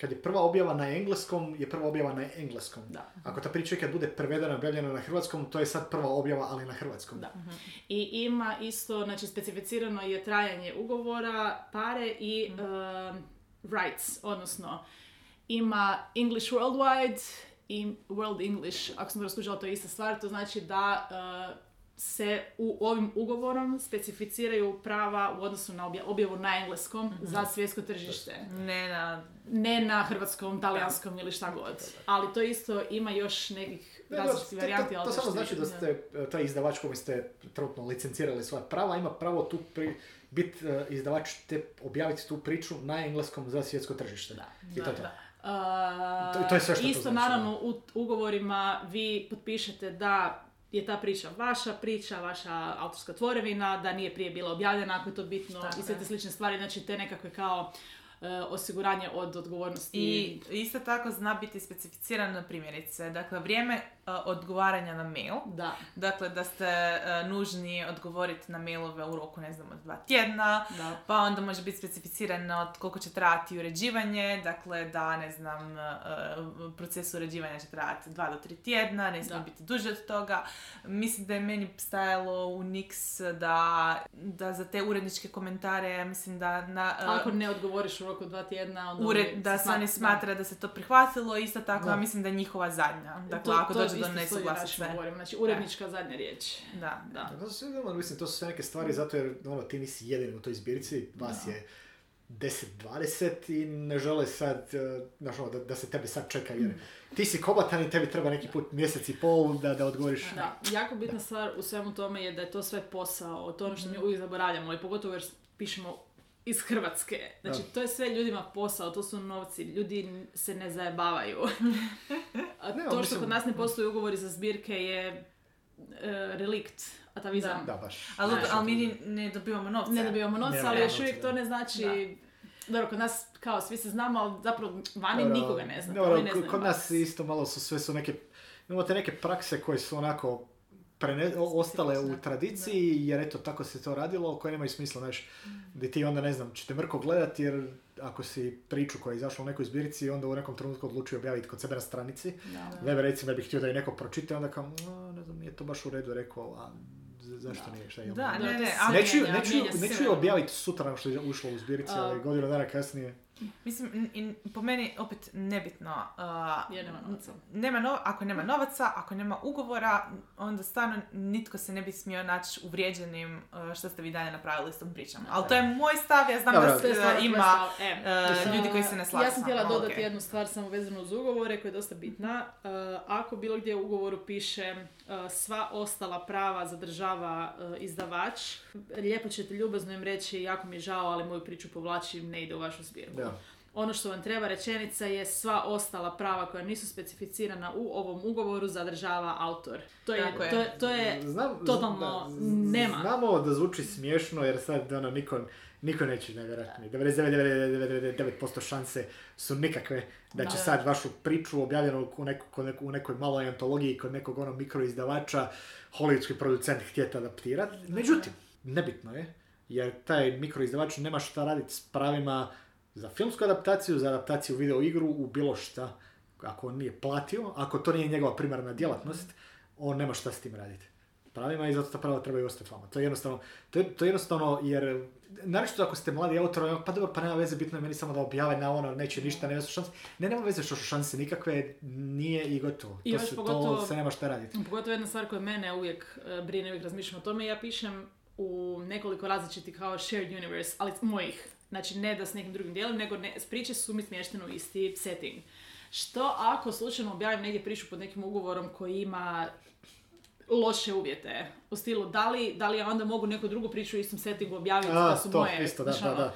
kad je prva objava na engleskom, je prva objava na engleskom. Da. Ako ta priča ikad bude prevedena, objavljena na hrvatskom, to je sad prva objava, ali na hrvatskom. Da. I ima isto, znači specificirano je trajanje ugovora, pare i um, rights, odnosno ima English Worldwide i World English, ako sam skužila, to je ista stvar, to znači da uh, se u ovim ugovorom specificiraju prava u odnosu na obja- objavu na engleskom za svjetsko tržište. Ne na... Ne na hrvatskom, talijanskom ili šta god. Ali to isto ima još nekih Ne, to- različitih to- varijanti. To, ali to samo znači da ste, taj izdavač kome ste trenutno licencirali svoja prava, ima pravo tu pri, bit e, izdavač te objaviti tu priču na engleskom za svjetsko tržište. Da. I to je to. Da. Uh, To- to je sve što to Isto znači, naravno u ugovorima vi potpišete da je ta priča vaša priča, vaša autorska tvorevina, da nije prije bila objavljena ako je to bitno Tako i sve te slične stvari, znači te nekakve kao e, osiguranje od odgovornosti. I isto tako zna biti specificirano primjerice. Dakle, vrijeme odgovaranja na mail. Da, Dakle, da ste e, nužni odgovoriti na mailove u roku, ne znam, od dva tjedna. da. Pa onda može biti specificirano koliko će trajati uređivanje, dakle da, ne znam, e, proces uređivanja će trajati dva do tri tjedna, ne smije Da. biti duže od toga. Mislim da je meni stajalo u Nix da, da za te uredničke komentare, mislim da na... e, Ako ne odgovoriš u roku dva tjedna, onda ured, da se oni smatra da. se to prihvatilo, isto tako, Da. ja mislim da je njihova zadnja. Dakle, To- ako to dođe do nesuglasice. našim ugovorima, Znači, urednička zadnja riječ. Da. Da. Sve, ono, mislim, to su sve neke stvari zato jer ono, ti nisi jedini u toj zbirci, vas je 10-20 i ne žele sad, e, znaš, ono, da, da se tebe sad čeka jer ti si kobatan i tebi treba neki put mjesec i pol da, da odgovoriš. Da, jako bitna stvar u svemu tome je da je to sve posao, to ono što mi uvijek zaboravljamo, i pogotovo jer pišemo iz Hrvatske. Znači, Da. to je sve ljudima posao, to su novci, ljudi se ne zajebavaju. A Ne, to što kod nas ne postoje ugovori za zbirke je e, relikt, atavizam. Da, baš. Ali, ali mi ne dobivamo novce. Ne dobivamo novca, ali još novca, uvijek to da. ne znači... Dobro, kod nas kao svi se znamo, ali zapravo vani Dobro, nikoga ne zna. dobro, ne ko- znaju kod nas isto malo su sve su neke, imamo te neke prakse koje su onako prene, o- ostale u tradiciji, jer eto tako se to radilo, koje nemaju smisla, znaš, gdje ti onda ne znam, ćete mrko gledati jer ako si priču koja je izašla u nekoj zbirci, onda u nekom trenutku odlučio objaviti kod sebe na stranici. Da. Web recimo da bih htio da je neko pročita, onda kao, "No, ne znam, nije to baš u redu rekao, a zašto nije, šta je? Da, Da, ne, ne, ali Neću, neću, neću ju objaviti sutra što je ušlo u zbirci, ali godinu dana kasnije. Mislim, n- i po meni opet nebitno. Uh, Jer nema novaca. nema no- ako nema novaca, ako nema ugovora, onda stvarno nitko se ne bi smio naći uvrijeđenim uh, što ste vi dalje napravili s tom pričom. Ali to je moj stav, ja znam Dobro. da je se, ima stav. E. uh, ljudi koji se ne slažu Ja sam sa htjela dodati ok. jednu stvar samo vezanu uz ugovore koja je dosta bitna. E, ako bilo gdje u ugovoru piše e, sva ostala prava zadržava e, izdavač, lijepo ćete ljubazno im reći jako mi je žao, ali moju priču povlačim, ne ide u vašu zbirku. Da. Ono što vam treba rečenica je sva ostala prava koja nisu specificirana u ovom ugovoru zadržava autor. To je, Tako je. to je, to je Znam- totalno da, z- nema. Znamo da zvuči smiješno jer sad ono niko, niko neće nevjerojatni. 99,99% šanse su nikakve da će sad vašu priču objavljenu u, neku- u nekoj maloj antologiji kod nekog ono mikroizdavača hollywoodski producent htjeti adaptirati. Međutim, nebitno je jer taj mikroizdavač nema šta raditi s pravima za filmsku adaptaciju, za adaptaciju video igru u bilo šta. Ako on nije platio, ako to nije njegova primarna djelatnost, on nema šta s tim raditi pravima i zato ta prava trebaju ostati vama. To je jednostavno, to je, to je jednostavno jer, naročito ako ste mladi autor, pa dobro, pa nema veze, bitno je meni samo da objave na ono, neće ništa, nema su šanse. Ne, nema veze što su šanse nikakve, nije i gotovo. I to, još pogotovo- to se nema šta raditi. Pogotovo jedna stvar koja mene uvijek e, brine, uvijek razmišljam o tome, ja pišem u nekoliko različitih kao shared universe, ali mojih. Znači ne da s nekim drugim dijelom, nego ne, priče su mi smještene u isti setting. Što ako slučajno objavim negdje priču pod nekim ugovorom koji ima loše uvjete u stilu da li, da li ja onda mogu neku drugu priču u istom settingu objaviti A, da su to, moje isto, da, da, ono, da.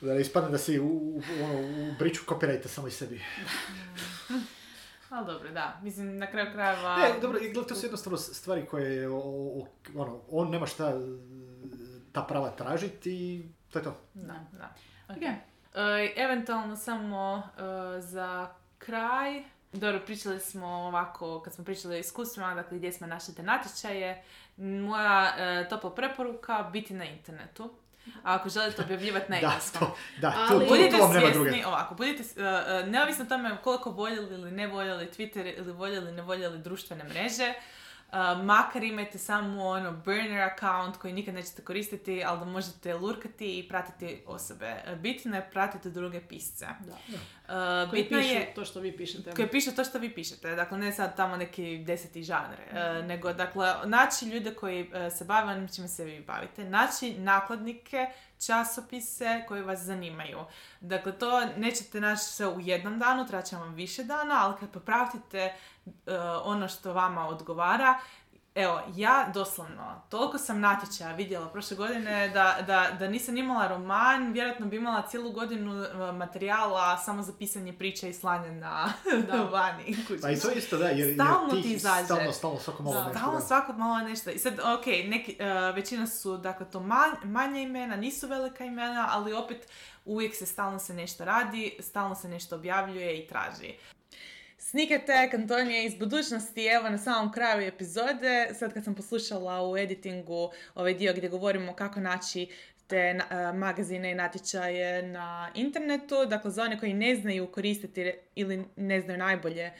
Da ne ispadne da si u, u, ono, u briču copyrighta samo i sebi. Ali dobro, da. Mislim, na kraju krajeva... Ne, dobro, to su jednostavno stvari koje, ono, on nema šta ta prava tražiti i to je to. Da, da. Ok. Ok. E, eventualno samo e, za kraj, dobro, pričali smo ovako, kad smo pričali o iskustvima, dakle gdje smo našli te natječaje, moja e, topla preporuka biti na internetu. A ako želite objavljivati na Da, engleskom. to, da, tu, Ali- Budite vam nema svjesni, druge. ovako, budite, uh, neovisno o tome koliko voljeli ili ne voljeli Twitter ili voljeli ne voljeli društvene mreže, uh, makar imajte samo ono burner account koji nikad nećete koristiti, ali da možete lurkati i pratiti osobe. Bitno je pratiti druge pisce. Da. Uh, Koji bitno pišu je to što vi pišete. koji piše to što vi pišete, dakle ne sad tamo neki deseti žanr, e, nego dakle naći ljude koji se bave onim čime se vi bavite, naći nakladnike, časopise koji vas zanimaju. Dakle, to nećete naći sve u jednom danu, trebat će vam više dana, ali kad popratite e, ono što vama odgovara, Evo, ja doslovno, toliko sam natječaja vidjela prošle godine da, da, da nisam imala roman, vjerojatno bi imala cijelu godinu e, materijala samo za pisanje priče i slanje na Da. vani. Pa i to isto da, jer, jer Stalno ti ti izađe. Stalno, stalno, svako malo Da. nešto. Stalno svako malo nešto. I sad, ok, neki, e, većina su, dakle, to man, manja imena, nisu velika imena, ali opet uvijek se stalno se nešto radi, stalno se nešto objavljuje i traži. Sneak Attack Antonija iz budućnosti, evo na samom kraju epizode, sad kad sam poslušala u editingu ovaj dio gdje govorimo kako naći te e, magazine i natječaje na internetu, dakle za one koji ne znaju koristiti ili ne znaju najbolje e,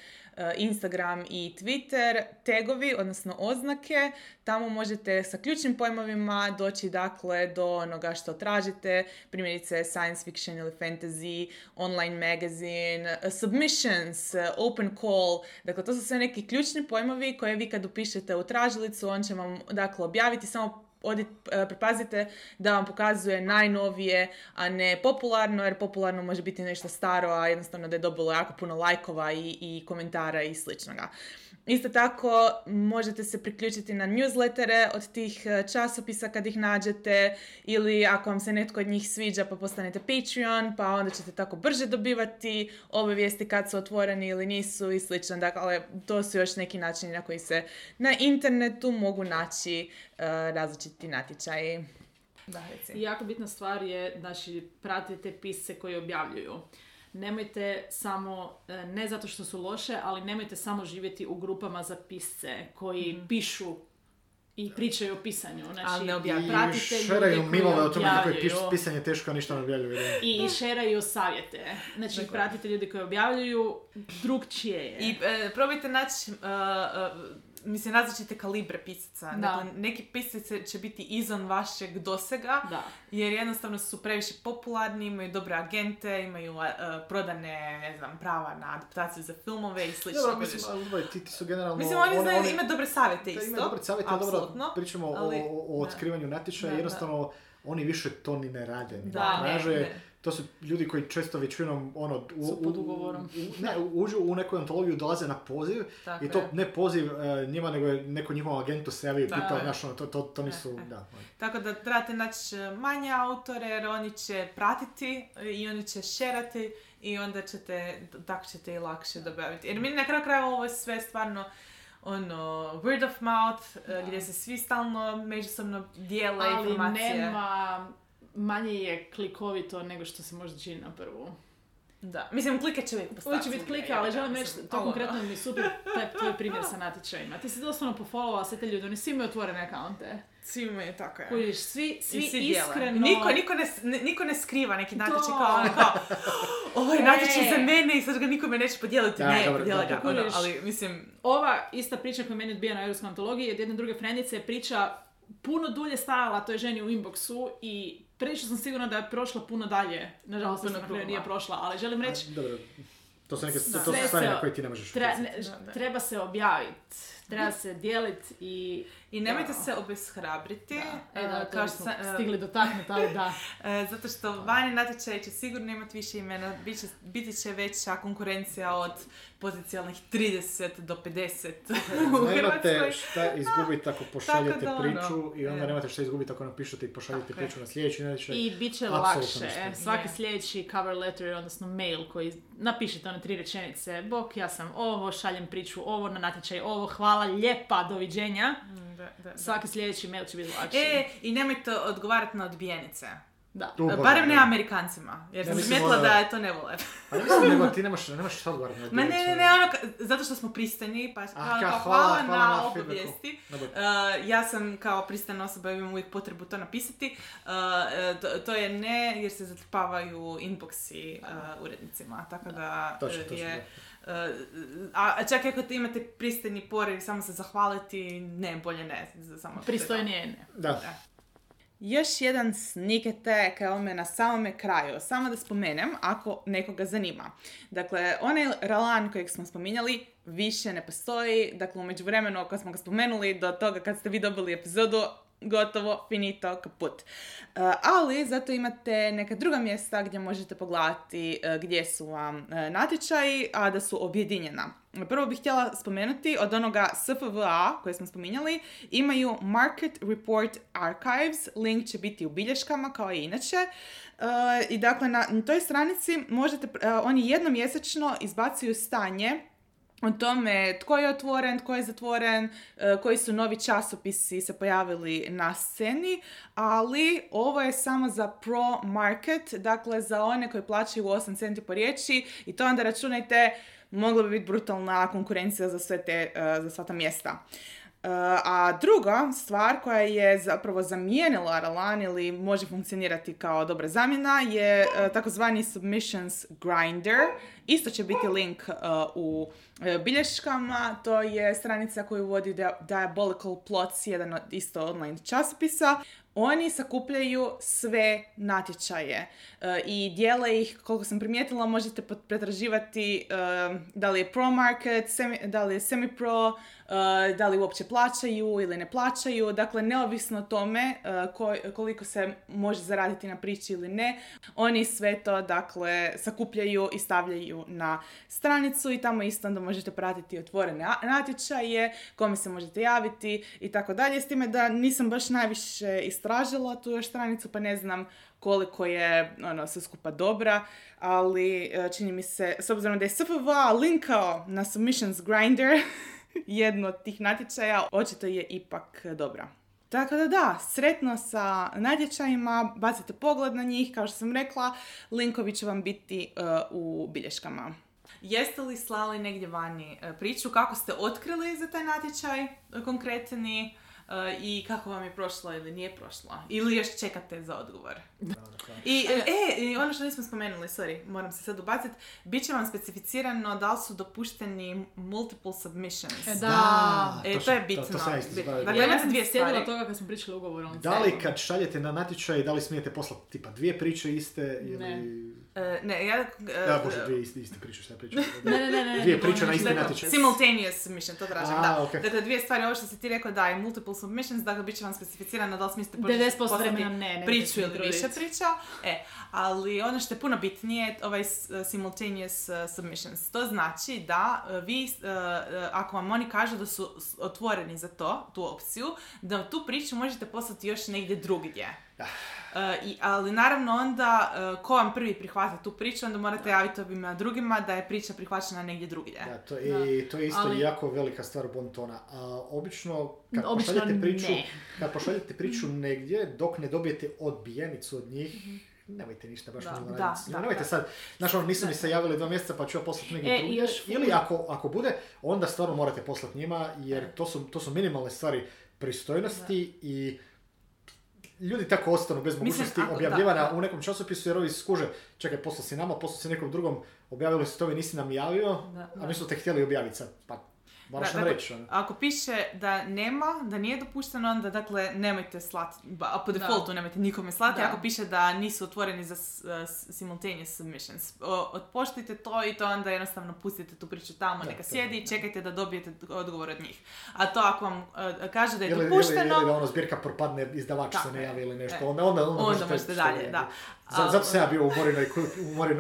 Instagram i Twitter, tagovi, odnosno oznake, tamo možete sa ključnim pojmovima doći dakle do onoga što tražite, primjerice science fiction ili fantasy, online magazine, uh, submissions, uh, open call, dakle to su sve neki ključni pojmovi koje vi kad upišete u tražilicu, on će vam dakle objaviti samo Odi, e, pripazite da vam pokazuje najnovije, a ne popularno, jer popularno može biti nešto staro, a jednostavno da je dobilo jako puno lajkova i, i komentara i sličnoga. Isto tako možete se priključiti na newslettere od tih e, časopisa kad ih nađete ili ako vam se netko od njih sviđa pa postanete Patreon pa onda ćete tako brže dobivati obavijesti kad su otvoreni ili nisu i slično. Dakle, to su još neki načini na koji se na internetu mogu naći različiti natječaji. Da, reci. I jako bitna stvar je, znači, pratite pisce koji objavljuju. Nemojte samo, e, ne zato što su loše, ali nemojte samo živjeti u grupama za pisce koji pišu i pričaju o pisanju. Znači, Ali ne objavljuju. pratite I šeraju milove o tome kako je pisanje teško, a ništa ne objavljuju. I šeraju savjete. Znači, Dakle. pratite ljude koji objavljuju, drugčije je. I e, probajte naći, uh, uh, mislim, različite kalibre pisaca. Da. Dakle, neki pisaci će biti izvan vašeg dosega, Da. jer jednostavno su previše popularni, imaju dobre agente, imaju uh, prodane, ne znam, prava na adaptaciju za filmove i slično. Dobro, mislim, ali dobro, ti, ti su generalno... Mislim, oni znaju one- imati dobre savjete Da, isto. imaju dobre savjete, dobro, apsolutno. pričamo ali- o, o da. otkrivanju natječaja, Da, da. jednostavno oni više to ni ne rade. ni Da, ne ne. To su ljudi koji često većinom ono, u, Su pod u- ugovorom. u- ne, uđu u neku antologiju, dolaze na poziv Tako i to je. ne poziv e, njima, nego je neko njihovom agentu se i Tako pitao, znaš, ono, to, to, to nisu, E, da. ono. Tako da trebate naći e, manje autore jer oni će pratiti e, i oni će šerati i onda ćete, tako ćete i lakše dobaviti. Jer mi na kraju krajeva ovo je sve stvarno ono, word of mouth, Da. gdje se svi stalno međusobno dijele Ali informacije. nema, manje je klikovito nego što se možda čini na prvu. Da. Mislim, klikat će uvijek Uvijek postaviti. će biti klika, ali želim reći, to konkretno mi je super, taj tvoj primjer sa natječajima. Ti si doslovno pofollowa sve te ljude, oni svi imaju otvorene akaunte. Svi imaju tako je. Kužiš, svi, svi, svi iskreno... Niko, niko, ne, niko ne skriva neki natječaj kao ono kao ovo je natječaj za mene i sad ga nikome neće podijeliti. Da, ne, dobro, podijeli da, ga. ono, ali mislim, Ova ista priča koja je meni odbija na europskoj antologiji od jedne druge frendice priča puno dulje stajala toj ženi u inboxu i prilično sam sigurna da je prošla puno dalje. Nažalost, Puno na kraju nije prošla, ali želim reći, A, Dobro, to su neke, to, su stvari na koje ti ne možeš tre- utjecati. ne- Da, da. treba se objaviti, treba se dijeliti i... I nemojte Da. se obeshrabriti. Da. E da, to kao što sam- e, stigli dotaknuti, ali da. e, zato što vani natječaj će sigurno imati više imena, bit će, biti će veća konkurencija od potencijalnih 30 do 50 u Nemate Hrvatskoj. šta izgubiti ako pošaljete da, ono, priču i onda nemate šta izgubiti ako napišete i pošaljete Tako je. priču na sljedeći natječaj. I bit će lakše. Svaki Je. sljedeći cover letter, odnosno mail koji napišete one tri rečenice. Bok, ja sam ovo, šaljem priču, ovo na natječaj, ovo, hvala, lijepa, doviđenja. Mm, Da, da, da. Svaki sljedeći mail će biti lakši. E, i nemojte odgovarati na odbijenice. Da. Bože, Barem ne. Amerikancima, jer Ja sam ono- da je to ne vole. Ali mislim, nego ti nemaš, nemaš šta odgovarati na Ma ne, ne, ne, ono, ka- zato što smo pristojni, pa kao, kao, kao, hvala- hvala, hvala na, na obavijesti. Uh, ja sam kao pristojna osoba imam uvijek potrebu to napisati. Uh, to, to je ne jer se zatrpavaju inboxi uh, urednicima, tako da Točno, uh, točno, je... uh, a a čak ako imate pristojni poriv samo se zahvaliti, ne, bolje ne. Samo Pristojnije ne. Da. Još jedan sneak attack evo me na samome kraju. Samo da spomenem, ako nekoga zanima. Dakle, onaj Ralan kojeg smo spominjali više ne postoji. Dakle, u međuvremenu kad smo ga spomenuli do toga kad ste vi dobili epizodu, gotovo, finito, kaput. Uh, ali zato imate neka druga mjesta gdje možete pogledati uh, gdje su vam uh, natječaji, a da su objedinjena. Prvo bih htjela spomenuti od onoga SFVA koje smo spominjali, imaju Market Report Archives, link će biti u bilješkama kao i inače. I dakle na, toj stranici možete, oni jednom mjesečno izbacuju stanje o tome tko je otvoren, tko je zatvoren, e, koji su novi časopisi se pojavili na sceni, ali ovo je samo za pro market, dakle za one koji plaćaju 8 centi po riječi i to onda računajte mogla bi biti brutalna konkurencija za sve te, e, za sva ta mjesta. E, a druga stvar koja je zapravo zamijenila Ralan ili može funkcionirati kao dobra zamjena je e, takozvani submissions grinder. Isto će biti link e, u bilješkama. To je stranica koju vodi Dia- Diabolical Plots, jedan od isto online časopisa. Oni sakupljaju sve natječaje e, i dijele ih, koliko sam primijetila, možete pretraživati e, da li je pro market, semi, da li je semi pro, e, da li uopće plaćaju ili ne plaćaju. Dakle, neovisno o tome ko- koliko se može zaraditi na priči ili ne, oni sve to, dakle, sakupljaju i stavljaju na stranicu i tamo isto onda možete pratiti otvorene natječaje, kome se možete javiti i tako dalje. S time da nisam baš najviše istražila tu još stranicu, pa ne znam koliko je ono, sve skupa dobra, ali e, čini mi se, s obzirom da je SFVA linkao na Submissions Grinder, jedno od tih natječaja, očito je ipak dobra. Tako da da, sretno sa natječajima, bacite pogled na njih, kao što sam rekla, linkovi će vam biti e, u bilješkama. Jeste li slali negdje vani e, priču, kako ste otkrili za taj natječaj konkretni i kako vam je prošlo ili nije prošlo? Ili još čekate za odgovor? I, e, i ono što nismo spomenuli, sorry, moram se sad ubaciti, bit će vam specificirano da li su dopušteni multiple submissions. E, da. Da, E, to, je bitno. To, to sam. Dakle, Ja, imate sam dvije sjedila stvari. toga kad smo pričali ugovorom. Da li kad šaljete na natječaj, da li smijete poslati tipa dvije priče iste ili... Ne. E, ne, ja... e, Da, bože, dvije iste, iste priče, šta pričam? Ne, ne, ne, ne. Dvije ne, priče ne, na ne, isti ne, natječaj. Simultaneous submission, to tražim, A, da. okej. Dakle, dvije stvari, ovo što si ti rekao, da, i multiple submissions, dakle, bit će vam specificirano da li smijete 90% poslati ne, nemojte priču ili više priča. E, ali ono što je puno bitnije, ovaj simultaneous uh, submissions. To znači da uh, vi, uh, uh, ako vam oni kažu da su otvoreni za to, tu opciju, da tu priču možete poslati još negdje drugdje. I, ali naravno onda, uh, ko vam prvi prihvata tu priču, onda morate javiti ovima drugima da je priča prihvaćena negdje drugdje. Da, to, i, to je isto ali- jako velika stvar bontona. A obično, kad Obično pošaljete priču, ne. kad pošaljete priču negdje, dok ne dobijete odbijenicu od njih, nemojte ništa baš Da, da, raditi. da, nemojte da. sad, znaš ono, nisu mi se javili dva mjeseca pa ću ja poslati negdje E, Ili ako, ako bude, onda stvarno morate poslati njima, jer to su, to su minimalne stvari pristojnosti i ljudi tako ostanu bez mogućnosti da. u nekom časopisu jer ovi skuže, čekaj, poslao si nama, poslao si nekom drugom, objavili su to, vi nisi nam javio, Da, a mi smo te htjeli objaviti sad, pa moraš Da, nam dakle, reći. ono. Ako piše da nema, da nije dopušteno, onda dakle nemojte slati, a po defaultu nemojte nikome slati, Da. ako piše da nisu otvoreni za s- simultaneous submissions. O- Otpoštite to i to onda jednostavno pustite tu priču tamo, Da, neka sjedi je, i čekajte da dobijete odgovor od njih. A to ako vam e, kaže da je Ili, ili, dopušteno, ili da ono zbirka propadne, izdavač Tako se ne javi ili nešto, E. onda, onda, onda, Onda možete dalje, da. Zato sam ja bio u Morinoj,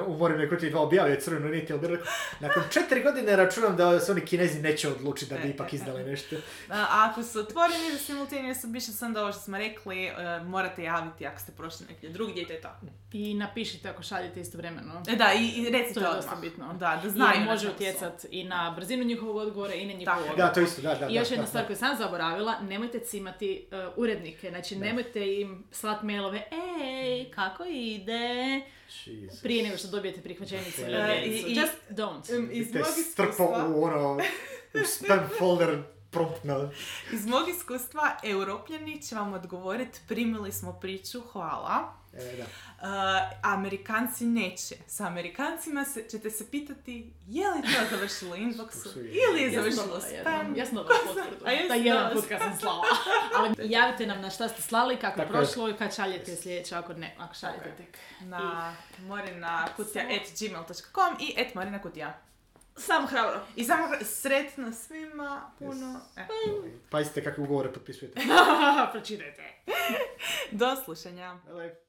u u Morinoj kutiji dva objavio crvenu niti, ali nakon četiri godine računam da se oni kinezi neće odluči da bi ipak izdali nešto. A ako su otvoreni za simultaneous submission, onda ovo što smo rekli, e, morate javiti ako ste prošli negdje drugdje i to je to. I napišite ako šaljete istovremeno. E da, i, i recite To je odmah. dosta bitno. Da, da znaju. I na može čemu su. utjecat i na brzinu njihovog odgovora i na je. odluku. Da, to isto, da, da. I još da, jedna da, stvar da. koju sam zaboravila, nemojte cimati uh, urednike, znači nemojte im slat mailove, ej, kako ide, Jesus. prije nego što dobijete prihvaćenicu odbijenicu. i- i- Just don't. Um, iz Te strpo u ono, u spam folder promptno. iz mog iskustva, europljani će vam odgovoriti, primili smo priču, hvala. E, da. Uh, Amerikanci neće. Sa Amerikancima se, ćete se pitati je li to završilo u inboxu ili je završilo spam. ja sam dobila potvrdu. Da jedan put kad sam slala. Ali javite nam na šta ste slali, kako je. prošlo i kad šaljete sljedeće, ako ne, ako šaljete tek. Na morinakutija.gmail.com i at morinakutija. Samo hrabro. I samo sretno svima, puno. E, Pazite kakve ugovore potpisujete. Pročitajte. do slušanja. Bye.